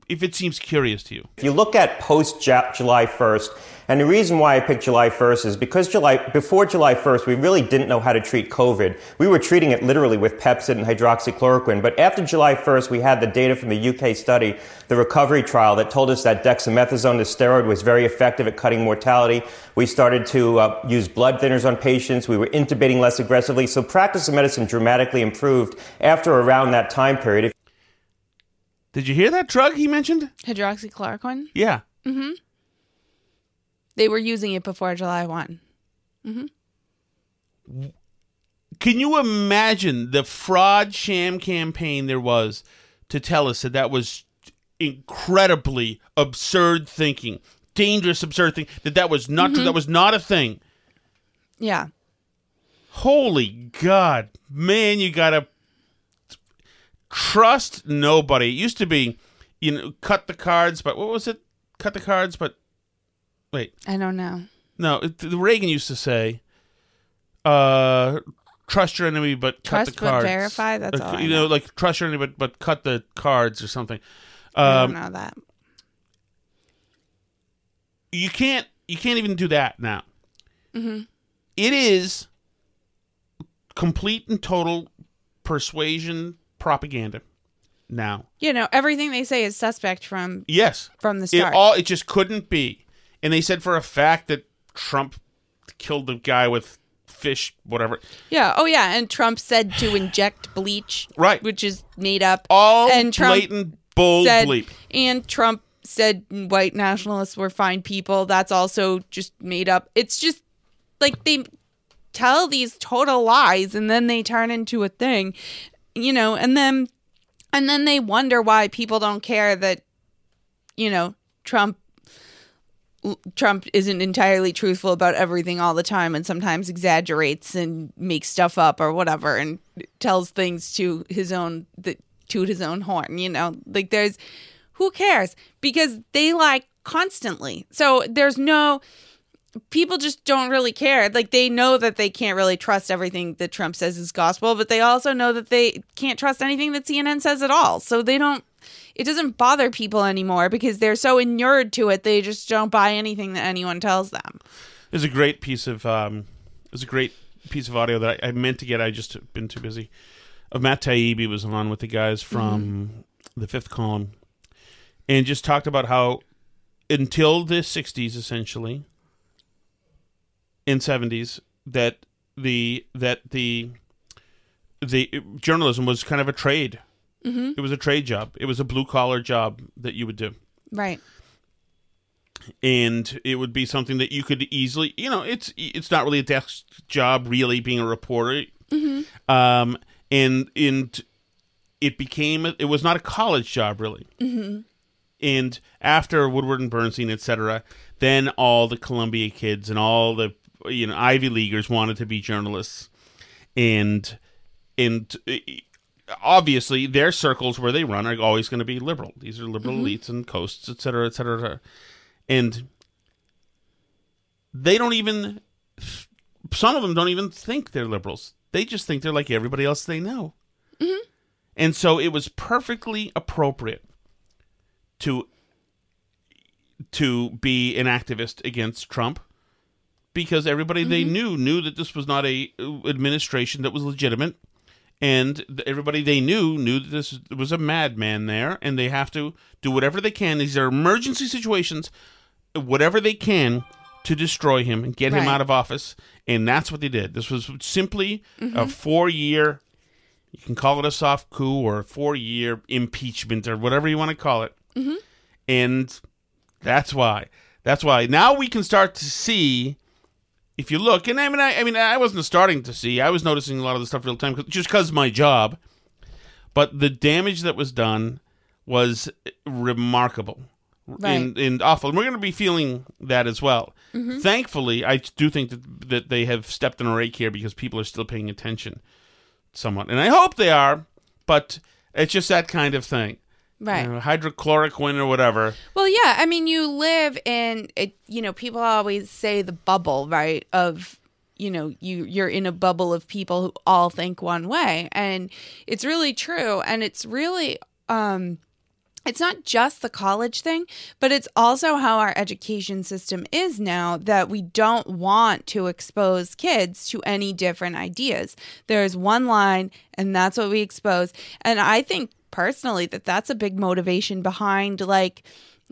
if it seems curious to you. If you look at post July 1st, and the reason why I picked July 1st is because July before July 1st, we really didn't know how to treat COVID. We were treating it literally with Pepcid and hydroxychloroquine. But after July 1st, we had the data from the UK study, the recovery trial, that told us that dexamethasone, the steroid, was very effective at cutting mortality. We started to uh, use blood thinners on patients. We were intubating less aggressively. So practice of medicine dramatically improved after around that time period. Did you hear that drug he mentioned? Hydroxychloroquine. Yeah. Mm-hmm. They were using it before July one. Mm-hmm. Can you imagine the fraud sham campaign there was to tell us that that was incredibly absurd thinking, dangerous absurd thing that that was not true, that was not a thing. Yeah. Holy God, man, you gotta trust nobody. It used to be, you know, cut the cards, but what was it? Cut the cards, but wait, I don't know. no, it, the Reagan used to say, uh, trust your enemy, but Trust cut the but cards. verify? That's Uh, all I You know, know. like trust your enemy, but, but cut the cards or something. I Um, don't know that. you can't you can't even do that now. Mm-hmm. It is complete and total persuasion propaganda now. You know, everything they say is suspect from Yes, from the it start. all it just couldn't be. And they said for a fact that Trump killed the guy with fish, whatever. yeah. Oh, yeah. And Trump said to inject bleach, Right. which is made up. All and Trump blatant bull said, bleep. And Trump said white nationalists were fine people. That's also just made up. It's just like they tell these total lies and then they turn into a thing, you know, and then and then they wonder why people don't care that you know, Trump Trump isn't entirely truthful about everything all the time and sometimes exaggerates and makes stuff up or whatever and tells things to his own the toot his own horn, you know. Like there's who cares? Because they lie constantly. So there's no people just don't really care. Like they know that they can't really trust everything that Trump says is gospel, but they also know that they can't trust anything that CNN says at all. So they don't it doesn't bother people anymore because they're so inured to it they just don't buy anything that anyone tells them. There's a great piece of um, there's a great piece of audio that I, I meant to get. I just been too busy. Of Matt Taibbi was on with the guys from the Fifth Column, and just talked about how until the '60s, essentially, in '70s, that the that the the journalism was kind of a trade. Mhm. It was a trade job. It was a blue collar job that you would do Right. and it would be something that you could easily you know it's it's not really a desk job really being a reporter Mhm. um and and it became it was not a college job really Mhm. and after woodward and bernstein etc then all the columbia kids and all the you know ivy leaguers wanted to be journalists and and uh, obviously their circles where they run are always going to be liberal these are liberal Mhm. elites and coasts et cetera et cetera, et cetera. and they don't even some of them don't even think they're liberals they just think they're like everybody else they know Mhm. And so it was perfectly appropriate to to be an activist against Trump because everybody they knew knew that this was not a uh, administration that was legitimate and everybody they knew knew that this was a madman there and they have to do whatever they can these are emergency situations whatever they can to destroy him and get him out of office and that's what they did this was simply a Mhm. 4 year you can call it a soft coup or a 4 year impeachment or whatever you want to call it Mhm. and that's why. That's why now we can start to see. If you look, and I mean, I, I mean, I wasn't starting to see. I was noticing a lot of the stuff real time, 'cause- just because my job. But the damage that was done was remarkable Right. and, and awful. And we're going to be feeling that as well. Mhm. Thankfully, I do think that that they have stepped on a rake here because people are still paying attention, somewhat, and I hope they are. But it's just that kind of thing, Right. You know, hydrochloroquine or whatever. Well, yeah. I mean, you live in it. You know, people always say the bubble, right? Of you know, you you're in a bubble of people who all think one way, and it's really true. And it's really, um, it's not just the college thing, but it's also how our education system is now. That we don't want to expose kids to any different ideas. There's one line, and that's what we expose. And I think personally that that's a big motivation behind like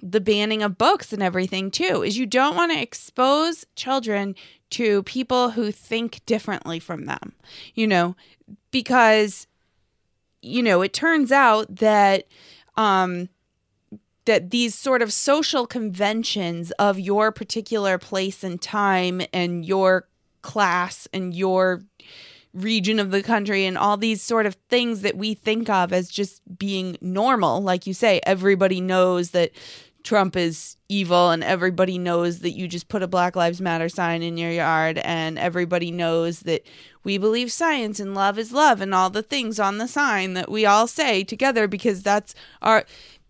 the banning of books and everything too is you don't want to expose children to people who think differently from them you know? Because you know it turns out that um that these sort of social conventions of your particular place and time and your class and your region of the country and all these sort of things that we think of as just being normal. Like you say, everybody knows that Trump is evil and everybody knows that you just put a Black Lives Matter sign in your yard and everybody knows that we believe science and love is love and all the things on the sign that we all say together because that's our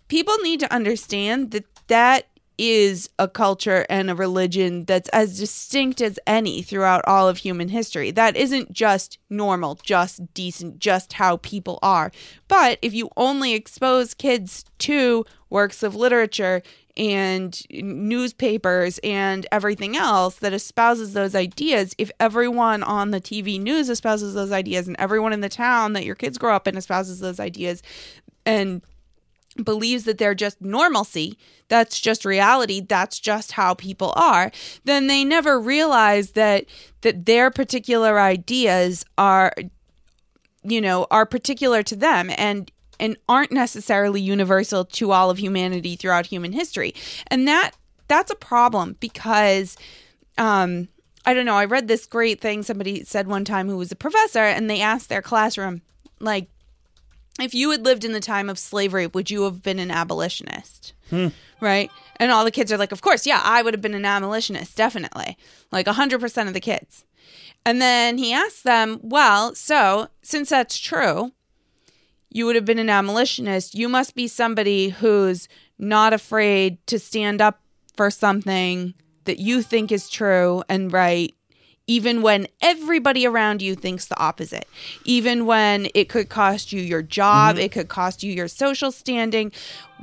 people need to understand that that is a culture and a religion that's as distinct as any throughout all of human history. That isn't just normal, just decent, just how people are. But if you only expose kids to works of literature and newspapers and everything else that espouses those ideas, if everyone on the TV news espouses those ideas and everyone in the town that your kids grow up in espouses those ideas and believes that they're just normalcy, that's just reality, that's just how people are, then they never realize that that their particular ideas are you know, are particular to them and and aren't necessarily universal to all of humanity throughout human history. And that that's a problem because um I don't know, I read this great thing somebody said one time who was a professor and they asked their classroom like if you had lived in the time of slavery, would you have been an abolitionist? Hmm. Right? And all the kids are like, of course, yeah, I would have been an abolitionist, definitely. Like 100% of the kids. And then he asked them, well, so since that's true, you would have been an abolitionist. You must be somebody who's not afraid to stand up for something that you think is true and right, even when everybody around you thinks the opposite. Even when it could cost you your job, mm-hmm. it could cost you your social standing.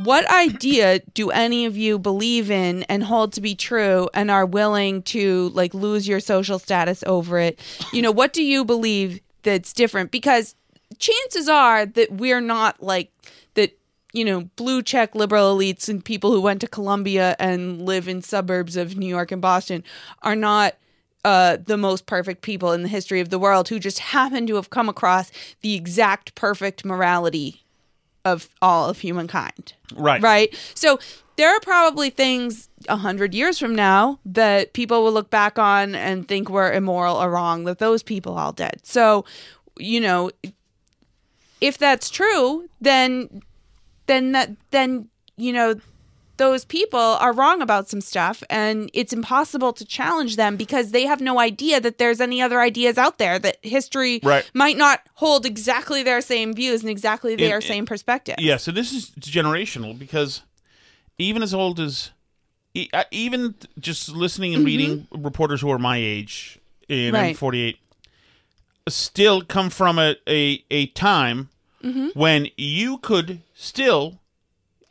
What idea do any of you believe in and hold to be true and are willing to like lose your social status over it? You know, what do you believe that's different? Because chances are that we're not like that you know blue check liberal elites and people who went to Columbia and live in suburbs of New York and Boston are not uh, the most perfect people in the history of the world who just happen to have come across the exact perfect morality of all of humankind. Right. Right. So there are probably things a hundred years from now that people will look back on and think were immoral or wrong that those people all did. So, you know, if that's true, then then that then you know those people are wrong about some stuff and it's impossible to challenge them because they have no idea that there's any other ideas out there that history Right. might not hold exactly their same views and exactly their And- same perspective. Yeah, so this is generational because even as old as uh, even just listening and reading reporters who are my age in Right. 48 still come from a, a, a time when you could still,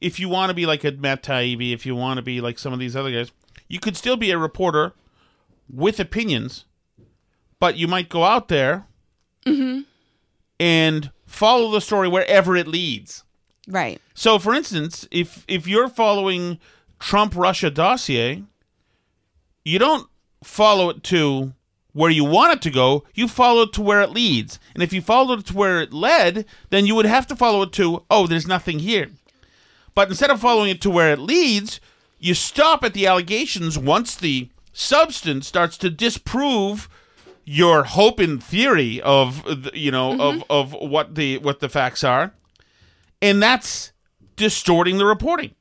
if you want to be like a Matt Taibbi, if you want to be like some of these other guys, you could still be a reporter with opinions, but you might go out there mm-hmm. and follow the story wherever it leads. Right. So, for instance, if if you're following Trump Russia dossier, you don't follow it to where you want it to go. You follow it to where it leads. And if you followed it to where it led, then you would have to follow it to oh, there's nothing here. But instead of following it to where it leads, you stop at the allegations once the substance starts to disprove your hope in theory of you know mm-hmm. of of what the what the facts are and that's distorting the reporting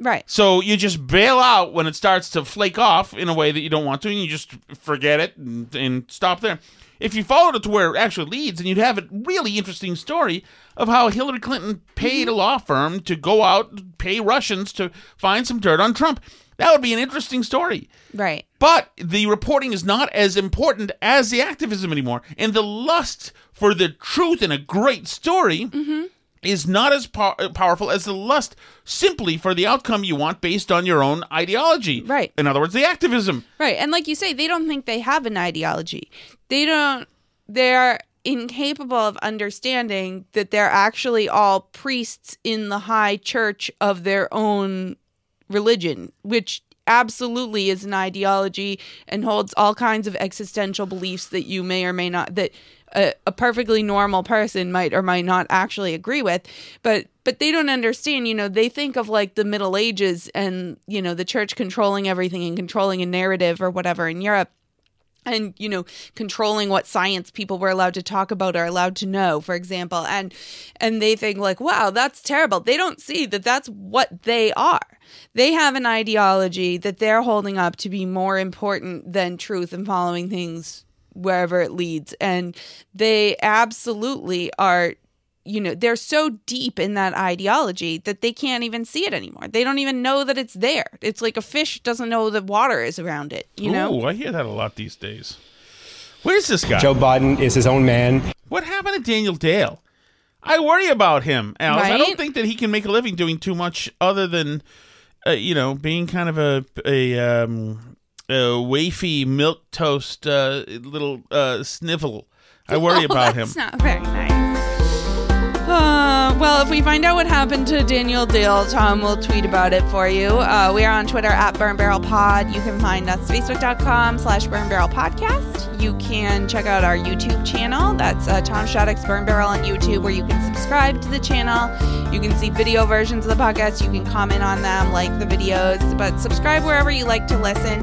Right. so you just bail out when it starts to flake off in a way that you don't want to, and you just forget it and, and stop there. If you followed it to where it actually leads, and you'd have a really interesting story of how Hillary Clinton paid a mm-hmm. law firm to go out, and pay Russians to find some dirt on Trump. That would be an interesting story. Right. But the reporting is not as important as the activism anymore. And the lust for the truth in a great story mm-hmm. Is not as pow- uh, powerful as the lust simply for the outcome you want based on your own ideology. Right. In other words, the activism. Right. And like you say, they don't think they have an ideology. They don't, they're incapable of understanding that they're actually all priests in the high church of their own religion, which absolutely is an ideology and holds all kinds of existential beliefs that you may or may not, that a, a perfectly normal person might or might not actually agree with but but they don't understand you know they think of like the middle ages and you know the church controlling everything and controlling a narrative or whatever in europe and you know controlling what science people were allowed to talk about or allowed to know for example. And and they think like wow that's terrible. They don't see that that's what they are. They have an ideology that they're holding up to be more important than truth and following things wherever it leads and they absolutely are you know they're so deep in that ideology that they can't even see it anymore they don't even know that it's there it's like a fish doesn't know that water is around it you know Ooh, I hear that a lot these days. Where's this guy? Joe Biden is his own man. What happened to Daniel Dale? I worry about him, Alice. I don't think that he can make a living doing too much other than, uh, you know, being kind of a a, um, a wafy milk toast uh, little uh, snivel. I worry Oh, about that's him. not very nice. Uh, well, if we find out what happened to Daniel Dale, Tom will tweet about it for you. Uh, we are on Twitter at Burn Barrel Pod. You can find us facebook.com slash Burn Barrel Podcast. You can check out our YouTube channel. That's uh, Tom Shattuck's Burn Barrel on YouTube, where you can subscribe to the channel. You can see video versions of the podcast. You can comment on them, like the videos, but subscribe wherever you like to listen.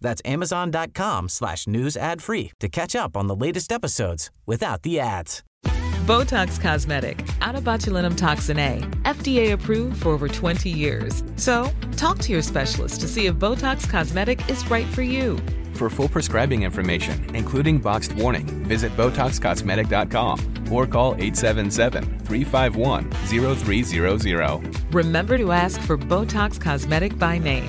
That's amazon.com slash news ad free to catch up on the latest episodes without the ads. Botox Cosmetic, onabotulinumtoxinA, FDA approved for over 20 years. So, talk to your specialist to see if Botox Cosmetic is right for you. For full prescribing information, including boxed warning, visit BotoxCosmetic.com or call 877-351-0300. Remember to ask for Botox Cosmetic by name.